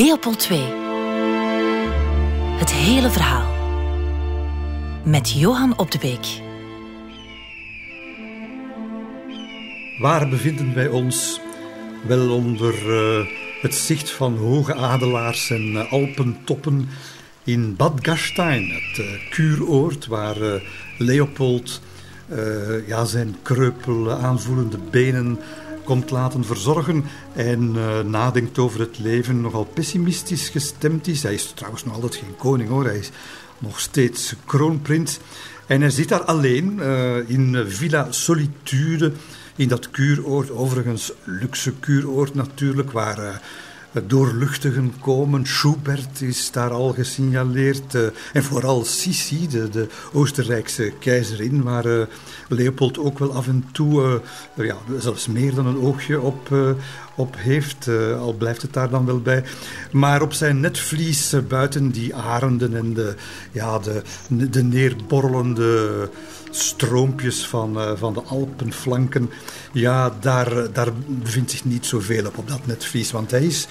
Leopold II. Het hele verhaal. Met Johan Op de Beek. Waar bevinden wij ons? Wel onder uh, het zicht van hoge adelaars en uh, alpentoppen in Bad Gastein, het uh, kuuroord waar Leopold ja, zijn kreupel aanvoelende benen komt laten verzorgen en uh, nadenkt over het leven, nogal pessimistisch gestemd is. Hij is trouwens nog altijd geen koning hoor, hij is nog steeds kroonprins. En hij zit daar alleen uh, in Villa Solitude, in dat kuuroord, overigens luxe kuuroord natuurlijk, waar... Doorluchtigen komen. Schubert is daar al gesignaleerd. Uh, en vooral Sissi, de, de Oostenrijkse keizerin, waar uh, Leopold ook wel af en toe, uh, ja, zelfs meer dan een oogje op, op heeft. al blijft het daar dan wel bij. Maar op zijn netvlies, buiten die arenden en de, ja, de, de neerborrelende stroompjes van, van de Alpenflanken, ja, daar, daar bevindt zich niet zoveel op, op dat netvlies. Want hij is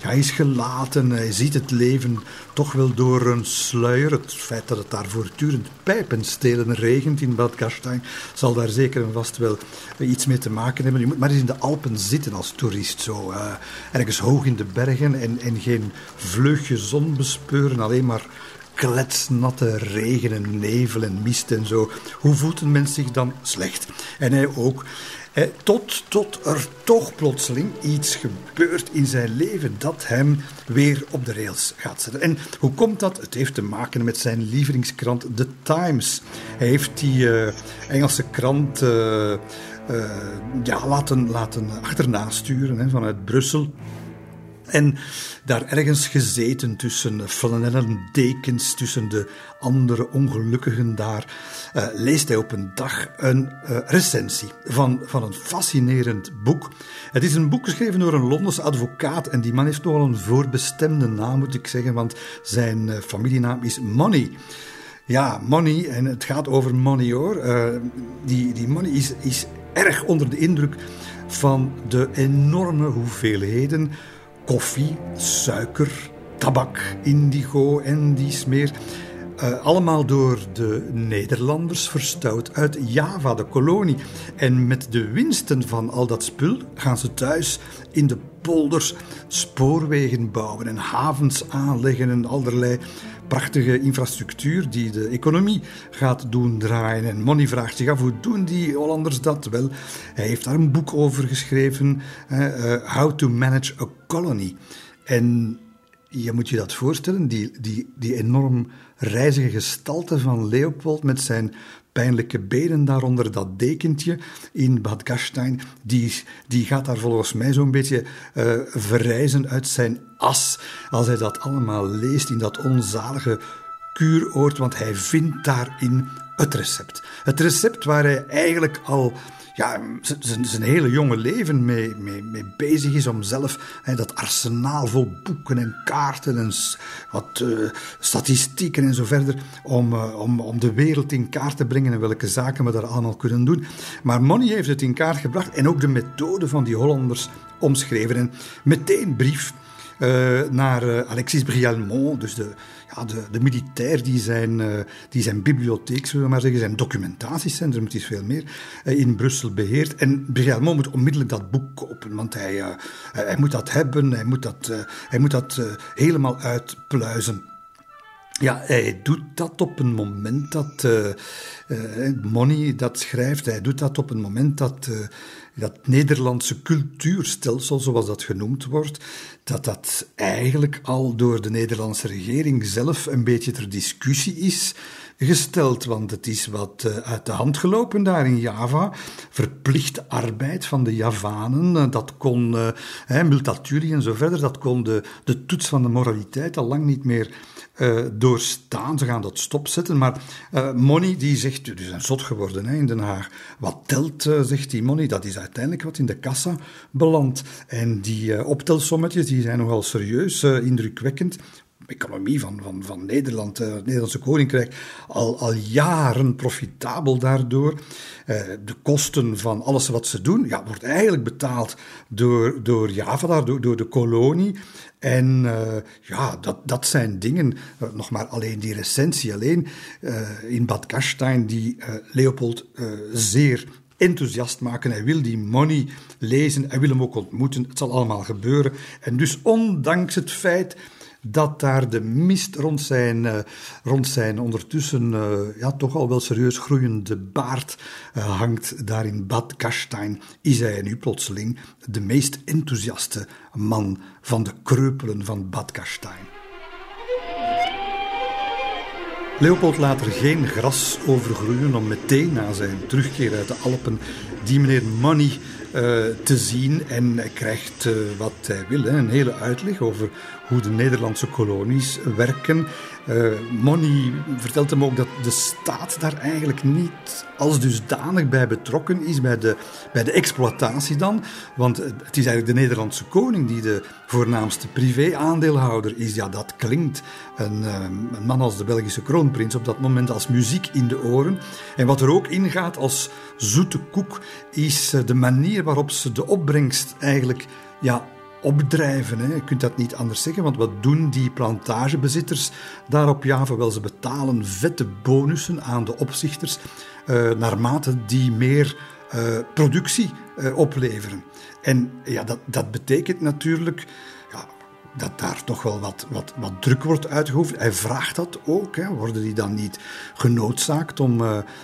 hij is gelaten, hij ziet het leven toch wel door een sluier. Het feit dat het daar voortdurend pijpenstelen regent in Bad Gastein zal daar zeker en vast wel iets mee te maken hebben. Je moet maar eens in de Alpen zitten als toerist, zo ergens hoog in de bergen en, en geen vleugje zon bespeuren, alleen maar kletsnatte regen en nevel en mist en zo. Hoe voelt een mens zich dan slecht? En hij ook. Eh, tot, tot er toch plotseling iets gebeurt in zijn leven dat hem weer op de rails gaat zetten. En hoe komt dat? Het heeft te maken met zijn lievelingskrant The Times. Hij heeft die uh, Engelse krant uh, ja, laten, laten achterna sturen hè, vanuit Brussel. En daar ergens gezeten tussen flanellen dekens, tussen de andere ongelukkigen daar, uh, leest hij op een dag een uh, recensie van, van een fascinerend boek. Het is een boek geschreven door een Londense advocaat en die man heeft nogal een voorbestemde naam, moet ik zeggen, want zijn uh, familienaam is Money. Ja, Money, en het gaat over Money hoor. die, die Money is, is erg onder de indruk van de enorme hoeveelheden koffie, suiker, tabak, indigo en dies meer. Uh, allemaal door de Nederlanders verstouwd uit Java, de kolonie. En met de winsten van al dat spul gaan ze thuis in de polders spoorwegen bouwen en havens aanleggen en allerlei prachtige infrastructuur die de economie gaat doen draaien. En Money vraagt zich af, hoe doen die Hollanders dat? Wel, hij heeft daar een boek over geschreven, uh, How to Manage a Colony. En je moet je dat voorstellen, die, die, die enorm reizige gestalte van Leopold met zijn pijnlijke benen daaronder dat dekentje in Bad Gastein, die, die gaat daar volgens mij zo'n beetje uh, verrijzen uit zijn as als hij dat allemaal leest in dat onzalige kuuroord, want hij vindt daarin het recept. Het recept waar hij eigenlijk al ja, zijn hele jonge leven mee, mee, mee bezig is om zelf hè, dat arsenaal vol boeken en kaarten en wat uh, statistieken en zo verder, om, uh, om, om de wereld in kaart te brengen en welke zaken we daar allemaal kunnen doen. Maar Money heeft het in kaart gebracht en ook de methode van die Hollanders omschreven. En meteen brief uh, naar Alexis Brialmont, dus de ja, de, de militair die zijn, uh, die zijn bibliotheek, zullen we maar zeggen, zijn documentatiecentrum, het is veel meer, uh, in Brussel beheert. En Brialmont moet onmiddellijk dat boek kopen, want hij, uh, hij moet dat hebben, hij moet dat, hij moet dat helemaal uitpluizen. Ja, hij doet dat op een moment dat Money dat schrijft. Hij doet dat op een moment dat dat Nederlandse cultuurstelsel, zoals dat genoemd wordt, dat dat eigenlijk al door de Nederlandse regering zelf een beetje ter discussie is gesteld, want het is wat uh, uit de hand gelopen daar in Java. Verplichte arbeid van de Javanen, uh, dat kon, uh, multatuli en zo verder, dat kon de toets van de moraliteit al lang niet meer uh, doorstaan. Ze gaan dat stopzetten. Maar uh, Money die zegt, die zijn zot geworden hè, in Den Haag. Wat telt, uh, zegt die Money, dat is uiteindelijk wat in de kassa belandt. En die optelsommetjes die zijn nogal serieus, indrukwekkend. economie van, van, van Nederland, het Nederlandse Koninkrijk, al, al jaren profitabel daardoor. de kosten van alles wat ze doen, ja, wordt eigenlijk betaald door, door Java, door, door de kolonie. En uh, ja, dat, dat zijn dingen, uh, nog maar alleen die recensie alleen uh, in Bad Gastein, die Leopold zeer enthousiast maken. Hij wil die money lezen, hij wil hem ook ontmoeten. Het zal allemaal gebeuren. En dus ondanks het feit dat daar de mist rond zijn, uh, rond zijn ondertussen uh, ja, toch al wel serieus groeiende baard uh, hangt daar in Bad Gastein, is hij nu plotseling de meest enthousiaste man van de kreupelen van Bad Gastein. Leopold laat er geen gras overgroeien om meteen na zijn terugkeer uit de Alpen die meneer Money te zien. En krijgt uh, wat hij wil, een hele uitleg over hoe de Nederlandse kolonies werken. Uh, Money vertelt hem ook dat de staat daar eigenlijk niet als dusdanig bij betrokken is, bij de, bij de exploitatie dan. Want het is eigenlijk de Nederlandse koning die de voornaamste privé-aandeelhouder is. Ja, dat klinkt een, een man als de Belgische kroonprins op dat moment als muziek in de oren. En wat er ook ingaat als zoete koek, is de manier waarop ze de opbrengst eigenlijk ja, opdrijven. Hè. Je kunt dat niet anders zeggen, want wat doen die plantagebezitters daar op Java? Wel, ze betalen vette bonussen aan de opzichters uh, naarmate die meer uh, productie uh, opleveren. En ja, dat, dat betekent natuurlijk dat daar toch wel wat, wat, wat druk wordt uitgeoefend. Hij vraagt dat ook. Hè. Worden die dan niet genoodzaakt om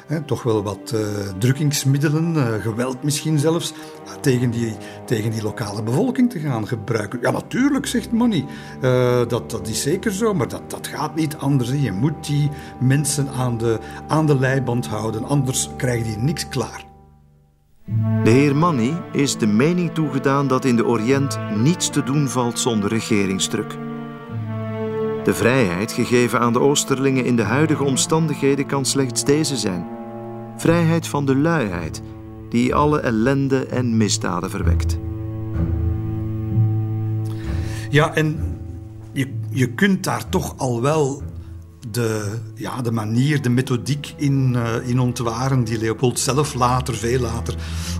hè, toch wel wat uh, drukkingsmiddelen, uh, geweld misschien zelfs, tegen, die, tegen die lokale bevolking te gaan gebruiken? Ja, natuurlijk, zegt Money. dat, dat is zeker zo, maar dat, dat gaat niet anders. Je moet die mensen aan de, aan de leiband houden, anders krijg je niks klaar. De heer Manny is de mening toegedaan dat in de Oriënt niets te doen valt zonder regeringsdruk. De vrijheid gegeven aan de Oosterlingen in de huidige omstandigheden kan slechts deze zijn: vrijheid van de luiheid, die alle ellende en misdaden verwekt. Ja, en je, je kunt daar toch al wel de, ja, de manier, de methodiek in, uh, in ontwaren die Leopold zelf later, veel later,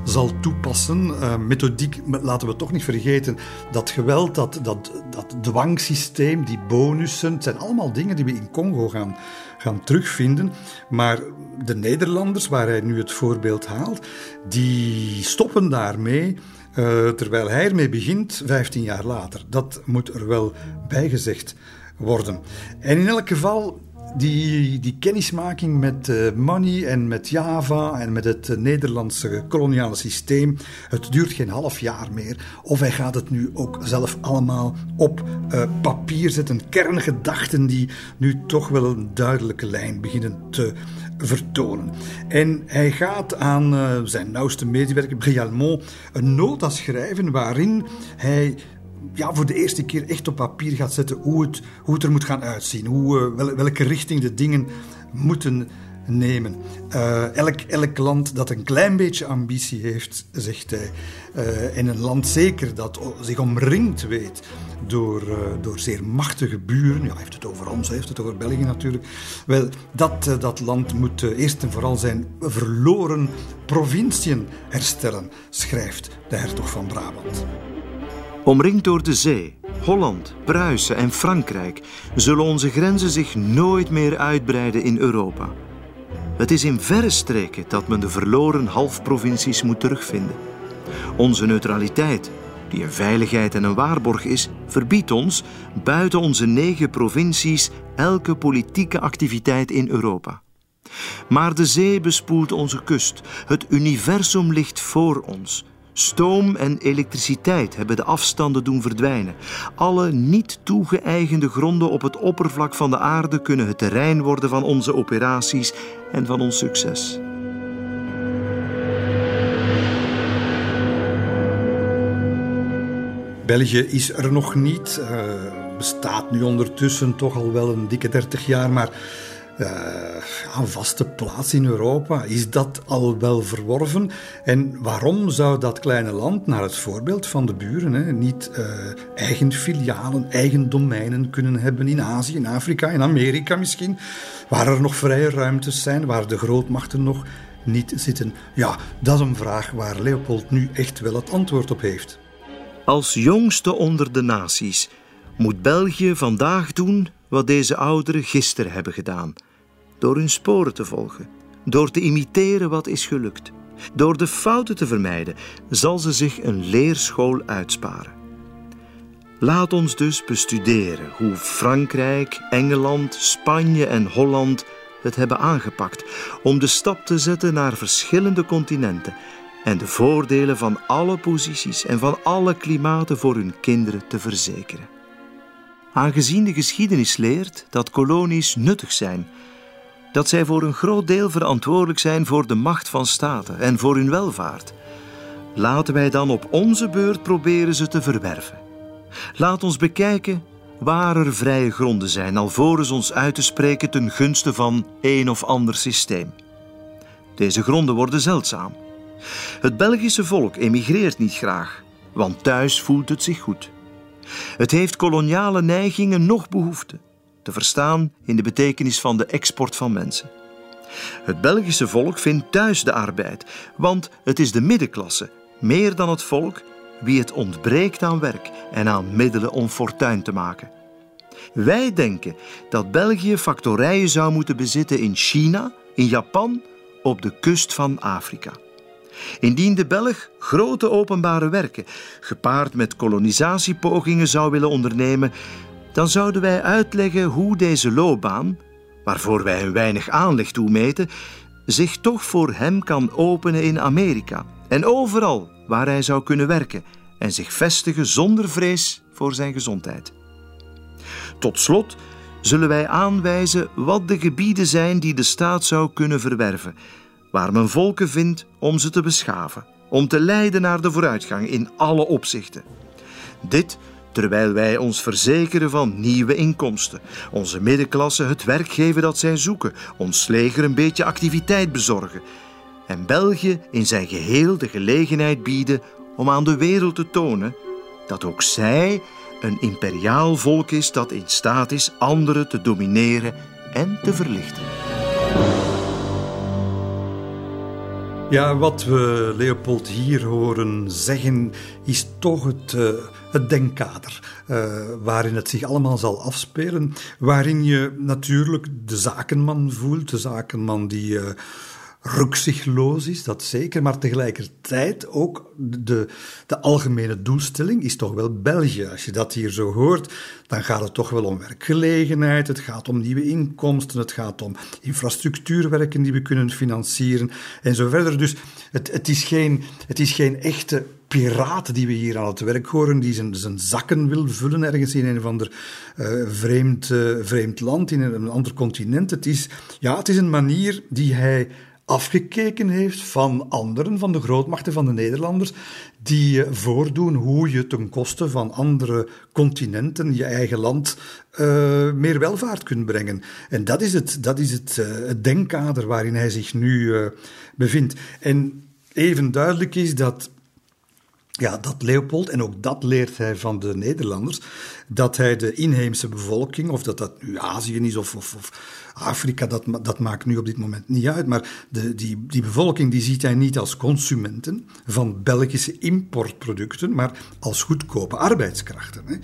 zal toepassen. Uh, methodiek, laten we toch niet vergeten, dat geweld, dat, dat, dat dwangsysteem, die bonussen, het zijn allemaal dingen die we in Congo gaan, gaan terugvinden. Maar de Nederlanders, waar hij nu het voorbeeld haalt, die stoppen daarmee. Uh, terwijl hij ermee begint, 15 jaar later. Dat moet er wel bijgezegd worden. En in elk geval, die, die kennismaking met uh, Money en met Java en met het uh, Nederlandse koloniale systeem, het duurt geen half jaar meer. Of hij gaat het nu ook zelf allemaal op uh, papier zetten. Kerngedachten die nu toch wel een duidelijke lijn beginnen te vertonen. En hij gaat aan zijn nauwste medewerker, Brialmont, een nota schrijven waarin hij ja, voor de eerste keer echt op papier gaat zetten hoe het, hoe het er moet gaan uitzien. Hoe, uh, welke richting de dingen moeten nemen. Uh, elk, elk land dat een klein beetje ambitie heeft, zegt hij, uh, en een land zeker dat zich omringd weet door, door zeer machtige buren, ja, hij heeft het over ons, hij heeft het over België natuurlijk, wel, dat, dat land moet eerst en vooral zijn verloren provinciën herstellen, schrijft de hertog van Brabant. Omringd door de zee, Holland, Pruisen en Frankrijk zullen onze grenzen zich nooit meer uitbreiden in Europa. Het is in verre streken dat men de verloren halfprovincies moet terugvinden. Onze neutraliteit, die een veiligheid en een waarborg is, verbiedt ons, buiten onze negen provincies, elke politieke activiteit in Europa. Maar de zee bespoelt onze kust, het universum ligt voor ons. Stoom en elektriciteit hebben de afstanden doen verdwijnen. Alle niet toegeëigende gronden op het oppervlak van de aarde kunnen het terrein worden van onze operaties en van ons succes. België is er nog niet. Uh, bestaat nu ondertussen toch al wel een dikke 30 jaar, maar een vaste plaats in Europa. Is dat al wel verworven? En waarom zou dat kleine land, naar het voorbeeld van de buren, hè, niet uh, eigen filialen, eigen domeinen kunnen hebben in Azië, in Afrika, in Amerika misschien, waar er nog vrije ruimtes zijn, waar de grootmachten nog niet zitten? Ja, dat is een vraag waar Leopold nu echt wel het antwoord op heeft. Als jongste onder de naties moet België vandaag doen wat deze ouderen gisteren hebben gedaan. Door hun sporen te volgen, door te imiteren wat is gelukt, door de fouten te vermijden, zal ze zich een leerschool uitsparen. Laat ons dus bestuderen hoe Frankrijk, Engeland, Spanje en Holland het hebben aangepakt om de stap te zetten naar verschillende continenten en de voordelen van alle posities en van alle klimaten voor hun kinderen te verzekeren. Aangezien de geschiedenis leert dat kolonies nuttig zijn, dat zij voor een groot deel verantwoordelijk zijn voor de macht van staten en voor hun welvaart, laten wij dan op onze beurt proberen ze te verwerven. Laat ons bekijken waar er vrije gronden zijn, alvorens ons uit te spreken ten gunste van een of ander systeem. Deze gronden worden zeldzaam. Het Belgische volk emigreert niet graag, want thuis voelt het zich goed. Het heeft koloniale neigingen nog behoefte, te verstaan in de betekenis van de export van mensen. Het Belgische volk vindt thuis de arbeid, want het is de middenklasse, meer dan het volk, wie het ontbreekt aan werk en aan middelen om fortuin te maken. Wij denken dat België factorijen zou moeten bezitten in China, in Japan, op de kust van Afrika. Indien de Belg grote openbare werken, gepaard met kolonisatiepogingen, zou willen ondernemen, dan zouden wij uitleggen hoe deze loopbaan, waarvoor wij een weinig aanleg toemeten, zich toch voor hem kan openen in Amerika en overal waar hij zou kunnen werken en zich vestigen zonder vrees voor zijn gezondheid. Tot slot zullen wij aanwijzen wat de gebieden zijn die de staat zou kunnen verwerven waar men volken vindt om ze te beschaven, om te leiden naar de vooruitgang in alle opzichten. Dit terwijl wij ons verzekeren van nieuwe inkomsten, onze middenklasse het werk geven dat zij zoeken, ons leger een beetje activiteit bezorgen en België in zijn geheel de gelegenheid bieden om aan de wereld te tonen dat ook zij een imperiaal volk is dat in staat is anderen te domineren en te verlichten. Ja, wat we Leopold hier horen zeggen, is toch het, uh, het denkkader uh, waarin het zich allemaal zal afspelen. Waarin je natuurlijk de zakenman voelt, de zakenman die. Uh, rukzichtloos is, dat zeker, maar tegelijkertijd ook de, de algemene doelstelling is toch wel België. Als je dat hier zo hoort, dan gaat het toch wel om werkgelegenheid, het gaat om nieuwe inkomsten, het gaat om infrastructuurwerken die we kunnen financieren en zo verder. Dus het, het, is, geen, het is geen echte piraat die we hier aan het werk horen, die zijn, zakken wil vullen ergens in een of ander uh, vreemd, uh, vreemd land, in een, ander continent. Het is, ja, het is een manier die hij afgekeken heeft van anderen, van de grootmachten van de Nederlanders, die voordoen hoe je ten koste van andere continenten, je eigen land, meer welvaart kunt brengen. En dat is het, dat is het, uh, het denkkader waarin hij zich nu bevindt. En even duidelijk is dat ja, dat Leopold, en ook dat leert hij van de Nederlanders, dat hij de inheemse bevolking, of dat dat nu Azië is of, of, of Afrika, dat, dat maakt nu op dit moment niet uit, maar de, die, die bevolking die ziet hij niet als consumenten van Belgische importproducten, maar als goedkope arbeidskrachten. Hè.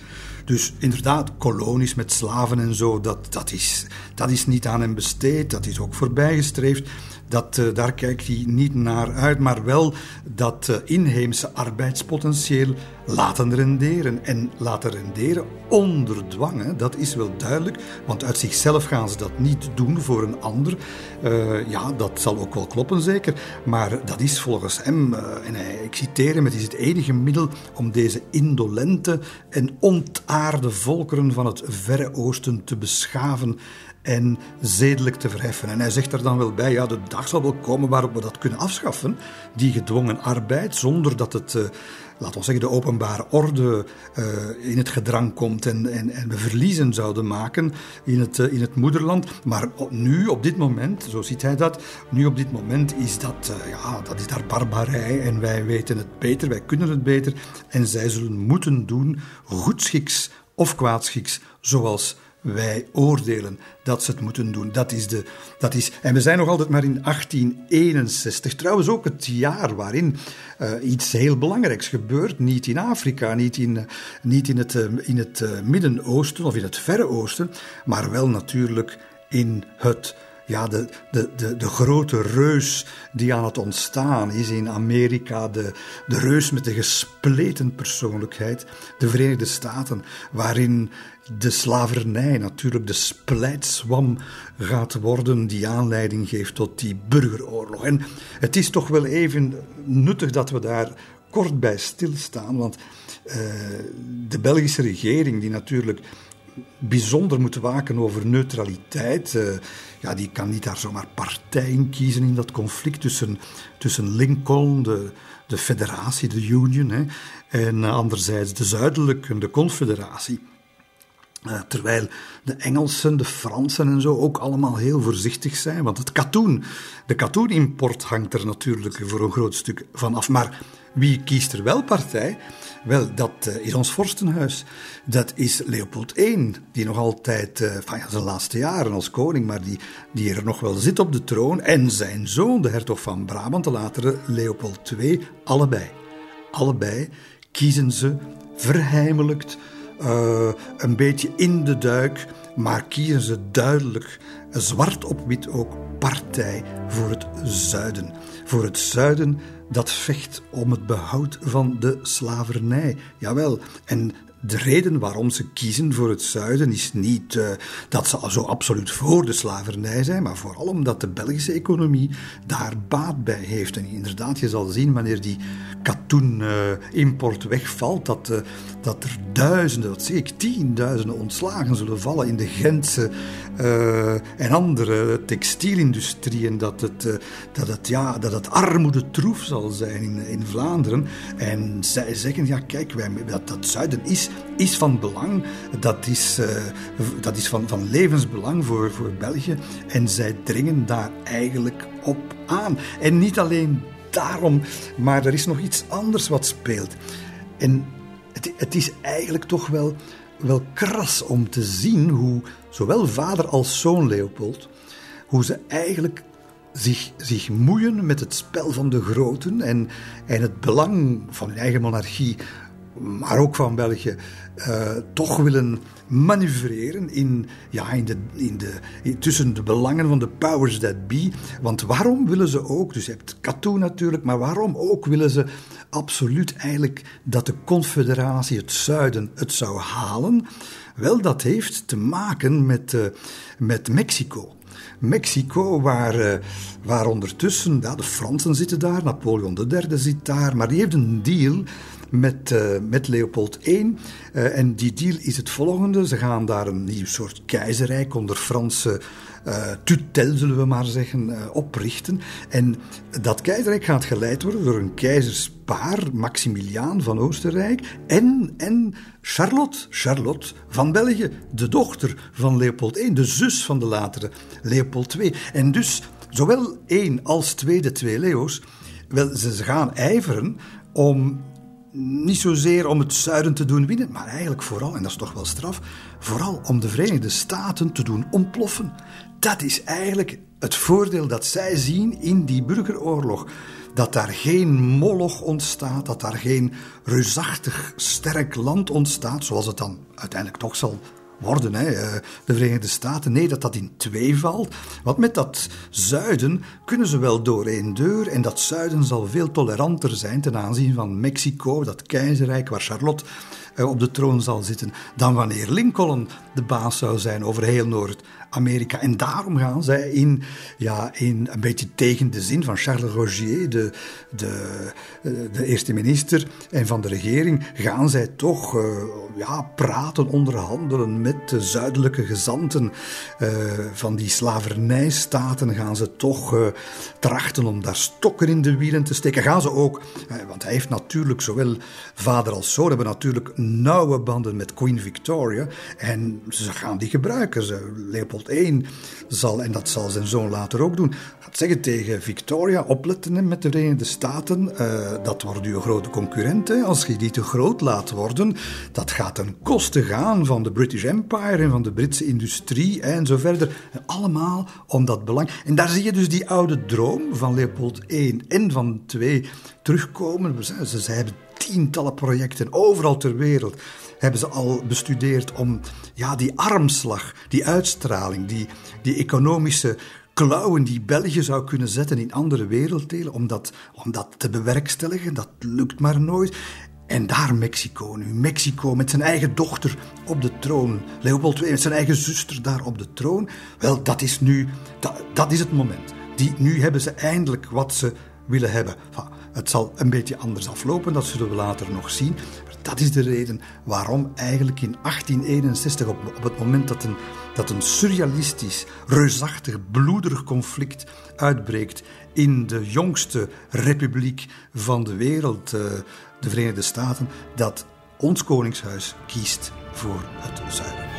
Dus inderdaad, kolonies met slaven en zo, dat, dat, is, dat is niet aan hem besteed, dat is ook voorbijgestreefd. Dat, uh, daar kijkt hij niet naar uit, maar wel dat uh, inheemse arbeidspotentieel laten renderen. En laten renderen onder dwang, dat is wel duidelijk, want uit zichzelf gaan ze dat niet doen voor een ander. Uh, ja, dat zal ook wel kloppen zeker, maar dat is volgens hem, en ik citeer hem, het is het enige middel om deze indolente en ontaarde volkeren van het Verre Oosten te beschaven en zedelijk te verheffen. En hij zegt er dan wel bij, ja, de dag zal wel komen waarop we dat kunnen afschaffen, die gedwongen arbeid, zonder dat het uh, laat ons zeggen, de openbare orde uh, in het gedrang komt en, en, en, we verliezen zouden maken in het, uh, in het moederland. Maar nu, op dit moment, zo ziet hij dat, nu op dit moment is dat, ja, dat is daar barbarij en wij weten het beter, wij kunnen het beter en zij zullen moeten doen goedschiks of kwaadschiks zoals wij oordelen dat ze het moeten doen. Dat is de, dat is, en we zijn nog altijd maar in 1861. Trouwens ook het jaar waarin uh, iets heel belangrijks gebeurt. Niet in Afrika, niet in, niet in het, uh, in het Midden-Oosten of in het Verre Oosten, maar wel natuurlijk in het ja, de, de, de, de grote reus die aan het ontstaan is in Amerika, de, de reus met de gespleten persoonlijkheid, de Verenigde Staten, waarin de slavernij natuurlijk de splijtswam gaat worden die aanleiding geeft tot die burgeroorlog. En het is toch wel even nuttig dat we daar kort bij stilstaan, want uh, de Belgische regering, die natuurlijk bijzonder moet waken over neutraliteit. Uh, ja, die kan niet daar zomaar partijen kiezen in dat conflict tussen, tussen Lincoln, de, de federatie, de Union, hè, en anderzijds de zuidelijke, de confederatie. Uh, terwijl de Engelsen, de Fransen en zo ook allemaal heel voorzichtig zijn. Want het katoen, de katoenimport hangt er natuurlijk voor een groot stuk van af. Maar wie kiest er wel partij? Wel, dat uh, is ons vorstenhuis. Dat is Leopold I, die nog altijd, uh, van ja, zijn laatste jaren als koning, maar die, die er nog wel zit op de troon. En zijn zoon, de hertog van Brabant, de latere Leopold II, allebei. Allebei kiezen ze verheimelijkt uh, een beetje in de duik, maar kiezen ze duidelijk, zwart op wit ook, partij voor het zuiden. Voor het zuiden dat vecht om het behoud van de slavernij. Jawel, en de reden waarom ze kiezen voor het zuiden is niet uh, dat ze zo absoluut voor de slavernij zijn, maar vooral omdat de Belgische economie daar baat bij heeft. En inderdaad, je zal zien wanneer die katoenimport uh, wegvalt, dat, uh, dat er duizenden, dat zie ik, tienduizenden ontslagen zullen vallen in de Gentse en andere textielindustrieën. Dat het, dat het, ja, dat het armoede troef zal zijn in, in Vlaanderen. En zij zeggen, ja kijk, wij, dat, dat zuiden is is van belang. Dat is, uh, dat is van, van levensbelang voor, voor België. En zij dringen daar eigenlijk op aan. En niet alleen daarom, maar er is nog iets anders wat speelt. En het, het is eigenlijk toch wel, wel kras om te zien hoe zowel vader als zoon Leopold, hoe ze eigenlijk zich, zich moeien met het spel van de groten en, en het belang van hun eigen monarchie maar ook van België, uh, toch willen manoeuvreren in, ja, in de, in de, tussen de belangen van de powers that be. Want waarom willen ze ook, dus je hebt Katoen natuurlijk, maar waarom ook willen ze absoluut eigenlijk dat de confederatie, het zuiden, het zou halen? Wel, dat heeft te maken met, uh, met Mexico. Mexico, waar, uh, waar ondertussen, ja, de Fransen zitten daar, Napoleon III zit daar, maar die heeft een deal met, uh, met Leopold I. Uh, en die deal is het volgende. Ze gaan daar een nieuw soort keizerrijk onder Franse uh, tutel, zullen we maar zeggen, oprichten. En dat keizerrijk gaat geleid worden door een keizerspaar, Maximiliaan van Oostenrijk en, en Charlotte, Charlotte van België, de dochter van Leopold I, de zus van de latere Leopold II. En dus zowel één als twee, de twee Leo's, wel, ze gaan ijveren om niet zozeer om het zuiden te doen winnen, maar eigenlijk vooral, en dat is toch wel straf, vooral om de Verenigde Staten te doen ontploffen. Dat is eigenlijk het voordeel dat zij zien in die burgeroorlog. Dat daar geen moloch ontstaat, dat daar geen reusachtig sterk land ontstaat, zoals het dan uiteindelijk toch zal worden, hè, eh, de Verenigde Staten. Nee, dat dat in twee valt. Want met dat zuiden kunnen ze wel door één deur. En dat zuiden zal veel toleranter zijn ten aanzien van Mexico, dat keizerrijk waar Charlotte eh, op de troon zal zitten dan wanneer Lincoln de baas zou zijn over heel Noord-Amerika. En daarom gaan zij in, ja, in een beetje tegen de zin van Charles Rogier, de, de, de eerste minister en van de regering, gaan zij toch uh, ja, praten, onderhandelen met de zuidelijke gezanten uh, van die slavernijstaten. Gaan ze toch trachten om daar stokken in de wielen te steken. Gaan ze ook, want hij heeft natuurlijk zowel vader als zoon hebben natuurlijk nauwe banden met Queen Victoria. En ze gaan die gebruiken. Ze, Leopold zal, en dat zal zijn zoon later ook doen, gaat zeggen tegen Victoria: opletten met de Verenigde Staten. Uh, dat wordt uw grote concurrent. Als je die te groot laat worden, dat gaat ten koste gaan van de British Empire en van de Britse industrie en zo verder. Allemaal om dat belang. En daar zie je dus die oude droom van Leopold I en van II terugkomen. Ze, ze hebben tientallen projecten overal ter wereld hebben ze al bestudeerd om ja, die armslag, die uitstraling, die, die economische klauwen die België zou kunnen zetten in andere werelddelen, om dat, om dat te bewerkstelligen. Dat lukt maar nooit. En daar Mexico nu. Mexico met zijn eigen dochter op de troon. Leopold II met zijn eigen zuster daar op de troon. Wel, dat is nu, dat, dat is het moment. Die, nu hebben ze eindelijk wat ze willen hebben. Het zal een beetje anders aflopen, dat zullen we later nog zien. Dat is de reden waarom eigenlijk in 1861, op, op het moment dat een, dat een surrealistisch, reusachtig, bloederig conflict uitbreekt in de jongste republiek van de wereld, eh, de Verenigde Staten, dat ons Koningshuis kiest voor het zuiden.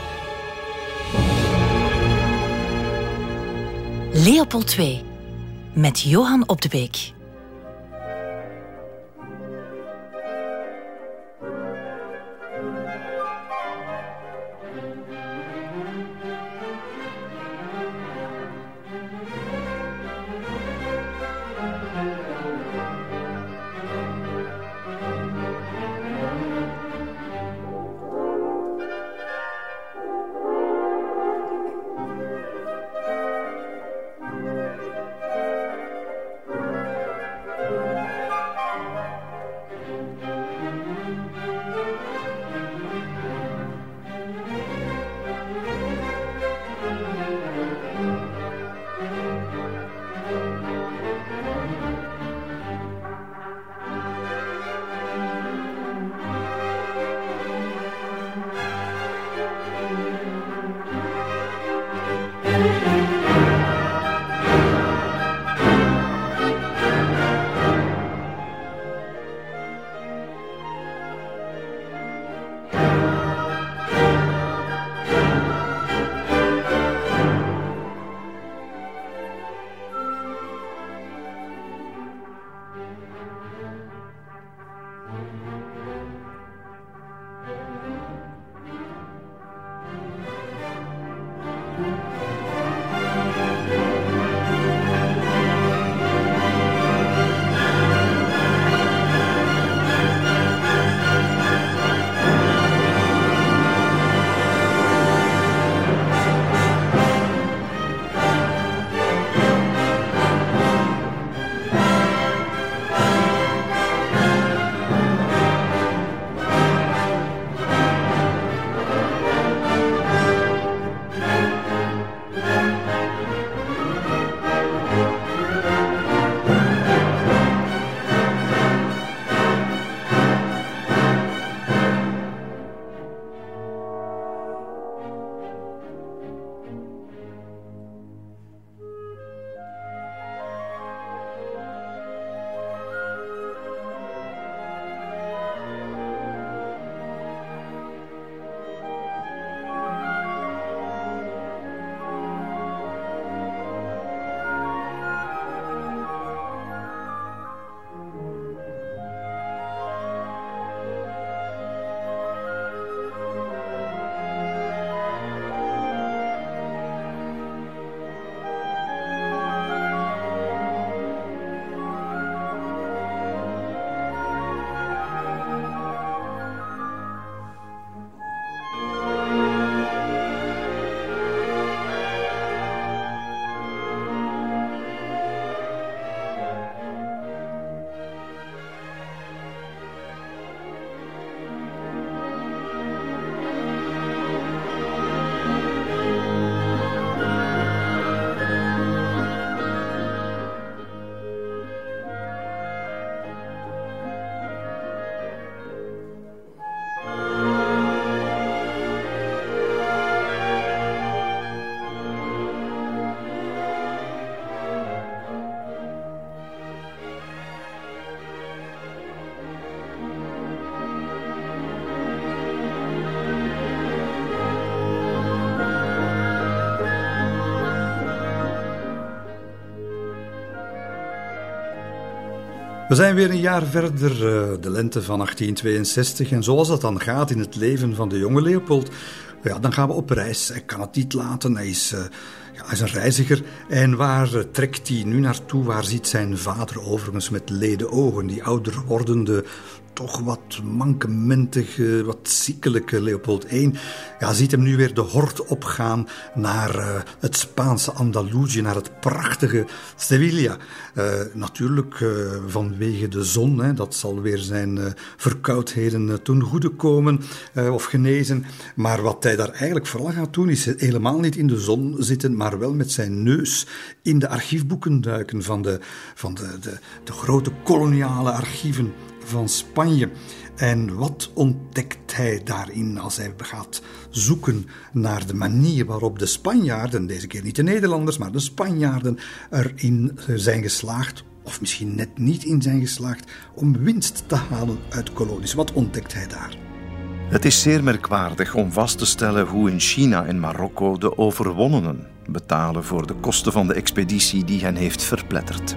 Leopold II met Johan Op de Beek. We zijn weer een jaar verder, eh, de lente van 1862. En zoals dat dan gaat in het leven van de jonge Leopold, ja, dan gaan we op reis. Hij kan het niet laten, hij is, uh, ja, is een reiziger. En waar eh, trekt hij nu naartoe? Waar ziet zijn vader overigens met leden ogen, die ouder wordende toch wat mankementige, wat ziekelijke Leopold I, ja, ziet hem nu weer de hort opgaan naar uh, het Spaanse Andalusië, naar het prachtige Sevilla. Uh, natuurlijk uh, vanwege de zon, hè, dat zal weer zijn verkoudheden ten goede komen of genezen. Maar wat hij daar eigenlijk vooral gaat doen, is helemaal niet in de zon zitten, maar wel met zijn neus in de archiefboeken duiken van de, van de, de, de grote koloniale archieven van Spanje. En wat ontdekt hij daarin als hij gaat zoeken naar de manier waarop de Spanjaarden, deze keer niet de Nederlanders, maar de Spanjaarden, erin zijn geslaagd, of misschien net niet in zijn geslaagd, om winst te halen uit kolonies? Wat ontdekt hij daar? Het is zeer merkwaardig om vast te stellen hoe in China en Marokko de overwonnenen betalen voor de kosten van de expeditie die hen heeft verpletterd.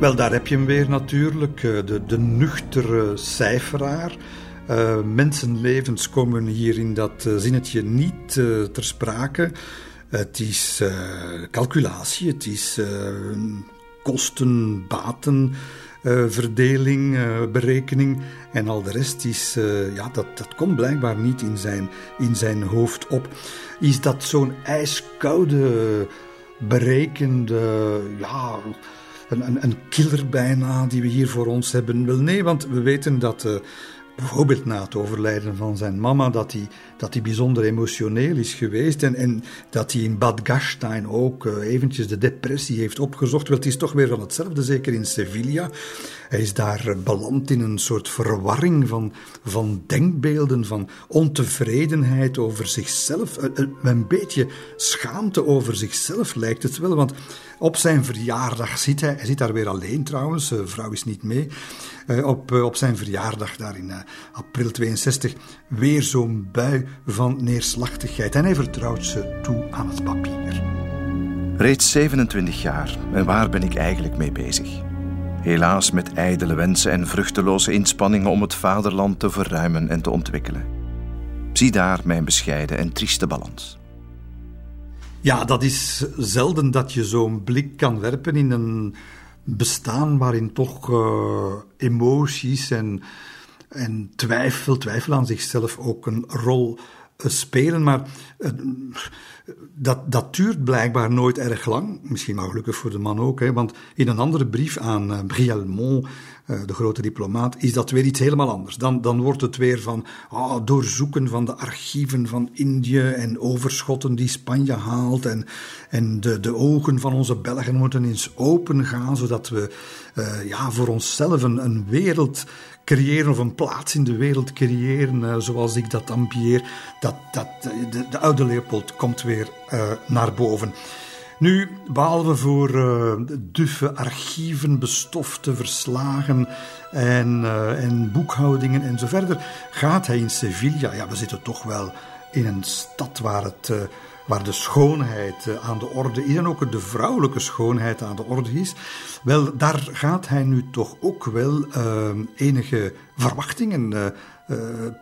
Wel, daar heb je hem weer natuurlijk, eh, de, de nuchtere cijferaar. Uh, mensenlevens komen hier in dat uh, zinnetje niet ter sprake. Het is calculatie, het is kosten, baten, verdeling, berekening en al de rest is, ja, dat, dat komt blijkbaar niet in zijn, in zijn hoofd op. Is dat zo'n ijskoude, berekende, ja een, een, killer bijna die we hier voor ons hebben. Wel nee, want we weten dat uh, bijvoorbeeld na het overlijden van zijn mama, dat hij, dat hij bijzonder emotioneel is geweest en, en dat hij in Bad Gastein ook uh, eventjes de depressie heeft opgezocht. Wel, het is toch weer van hetzelfde, zeker in Sevilla. Hij is daar uh, beland in een soort verwarring van, van denkbeelden, van ontevredenheid over zichzelf. een beetje schaamte over zichzelf lijkt het wel, want op zijn verjaardag zit hij, hij zit daar weer alleen trouwens, de vrouw is niet mee. Uh, op, uh, op zijn verjaardag, daar in uh, april 62, weer zo'n bui van neerslachtigheid. En hij vertrouwt ze toe aan het papier. Reeds 27 jaar, en waar ben ik eigenlijk mee bezig? Helaas met ijdele wensen en vruchteloze inspanningen om het vaderland te verruimen en te ontwikkelen. Zie daar mijn bescheiden en trieste balans. Ja, dat is zelden dat je zo'n blik kan werpen in een bestaan waarin toch uh, emoties en, en twijfel, twijfel aan zichzelf ook een rol uh, spelen. Maar uh, dat, dat duurt blijkbaar nooit erg lang. Misschien wel gelukkig voor de man ook. Hè, want in een andere brief aan uh, Brialmont, uh, de grote diplomaat, is dat weer iets helemaal anders. Dan, dan wordt het weer van oh, doorzoeken van de archieven van Indië en overschotten die Spanje haalt. En, en de, de ogen van onze Belgen moeten eens open gaan, zodat we uh, ja, voor onszelf een, een wereld creëren of een plaats in de wereld creëren, uh, zoals ik dat ambieer. Dat, dat, de, de oude Leopold komt weer naar boven. Nu, behalve voor uh, duffe archieven, bestofte verslagen en, en boekhoudingen en zo verder, gaat hij in Sevilla. Ja, we zitten toch wel in een stad waar het waar de schoonheid eh, aan de orde is en ook de vrouwelijke schoonheid aan de orde is, wel, daar gaat hij nu toch ook wel enige verwachtingen